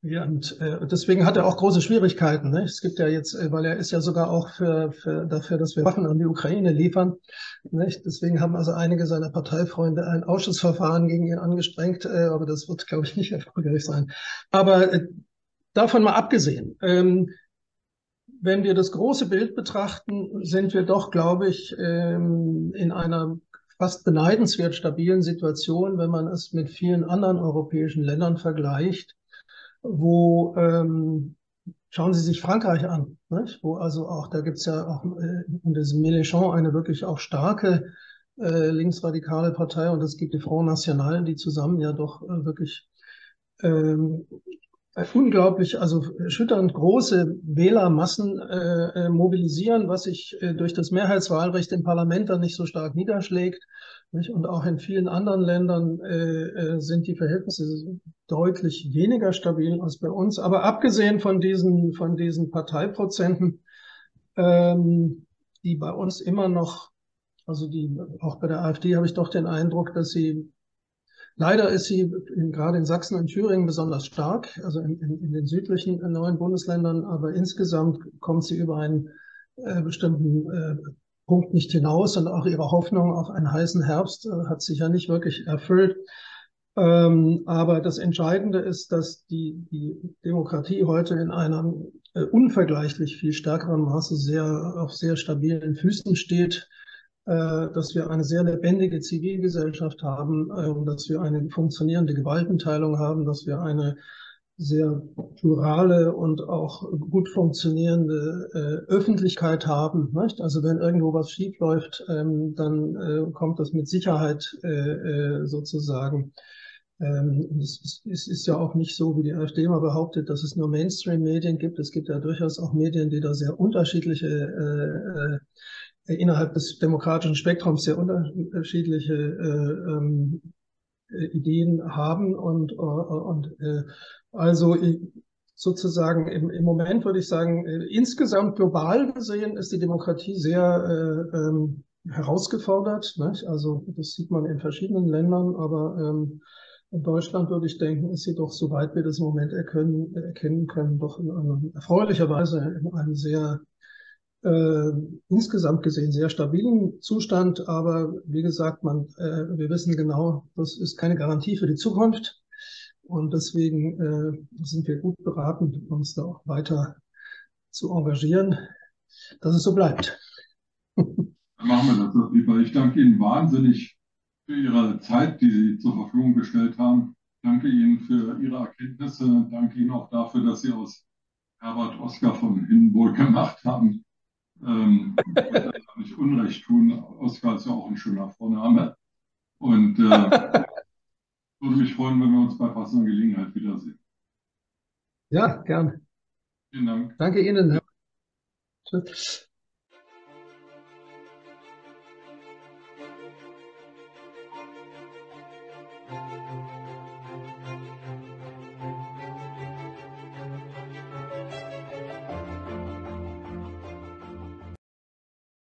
ja, und äh, deswegen hat er auch große Schwierigkeiten. Ne? Es gibt ja jetzt, äh, weil er ist ja sogar auch für, für dafür, dass wir Waffen an die Ukraine liefern. Nicht? Deswegen haben also einige seiner Parteifreunde ein Ausschussverfahren gegen ihn angestrengt, äh, aber das wird, glaube ich, nicht erfolgreich sein. Aber äh, davon mal abgesehen, ähm, wenn wir das große Bild betrachten, sind wir doch, glaube ich, ähm, in einer fast beneidenswert stabilen Situation, wenn man es mit vielen anderen europäischen Ländern vergleicht, wo ähm, schauen Sie sich Frankreich an, nicht? wo also auch, da gibt es ja auch äh, diesem Mélenchon eine wirklich auch starke äh, linksradikale Partei und es gibt die Front National, die zusammen ja doch äh, wirklich ähm, unglaublich, also erschütternd große Wählermassen äh, äh, mobilisieren, was sich äh, durch das Mehrheitswahlrecht im Parlament dann nicht so stark niederschlägt. Nicht? Und auch in vielen anderen Ländern äh, äh, sind die Verhältnisse deutlich weniger stabil als bei uns. Aber abgesehen von diesen, von diesen Parteiprozenten, ähm, die bei uns immer noch, also die, auch bei der AfD habe ich doch den Eindruck, dass sie Leider ist sie in, gerade in Sachsen und Thüringen besonders stark, also in, in, in den südlichen äh, neuen Bundesländern, aber insgesamt kommt sie über einen äh, bestimmten äh, Punkt nicht hinaus und auch ihre Hoffnung auf einen heißen Herbst äh, hat sich ja nicht wirklich erfüllt. Ähm, aber das Entscheidende ist, dass die, die Demokratie heute in einem äh, unvergleichlich viel stärkeren Maße sehr auf sehr stabilen Füßen steht dass wir eine sehr lebendige Zivilgesellschaft haben, ähm, dass wir eine funktionierende Gewaltenteilung haben, dass wir eine sehr plurale und auch gut funktionierende äh, Öffentlichkeit haben. Also wenn irgendwo was schief läuft, ähm, dann äh, kommt das mit Sicherheit äh, äh sozusagen. Ähm, es, ist, ja auch nicht so, wie die AfD immer behauptet, dass es nur Mainstream-Medien gibt. Es gibt ja durchaus auch Medien, die da sehr unterschiedliche äh, äh innerhalb des demokratischen Spektrums sehr unterschiedliche äh, ähm, äh, Ideen haben und, äh, und äh, also sozusagen im, im Moment würde ich sagen, äh, insgesamt global gesehen ist die Demokratie sehr äh, ähm, herausgefordert. Nicht? Also das sieht man in verschiedenen Ländern, aber ähm, in Deutschland würde ich denken, ist sie doch, soweit wir das im Moment erkennen, erkennen können, doch in einer, erfreulicherweise in einem sehr äh, insgesamt gesehen sehr stabilen Zustand. Aber wie gesagt, man, äh, wir wissen genau, das ist keine Garantie für die Zukunft. Und deswegen äh, sind wir gut beraten, uns da auch weiter zu engagieren, dass es so bleibt. Dann machen wir das doch lieber. Ich danke Ihnen wahnsinnig für Ihre Zeit, die Sie zur Verfügung gestellt haben. Danke Ihnen für Ihre Erkenntnisse. Danke Ihnen auch dafür, dass Sie aus Herbert Oskar von Hindenburg gemacht haben. Ähm, ich nicht Unrecht tun. Oskar ist ja auch ein schöner Vorname. Und äh, würde mich freuen, wenn wir uns bei passender Gelegenheit wiedersehen. Ja, gern. Vielen Dank. Danke Ihnen. Tschüss.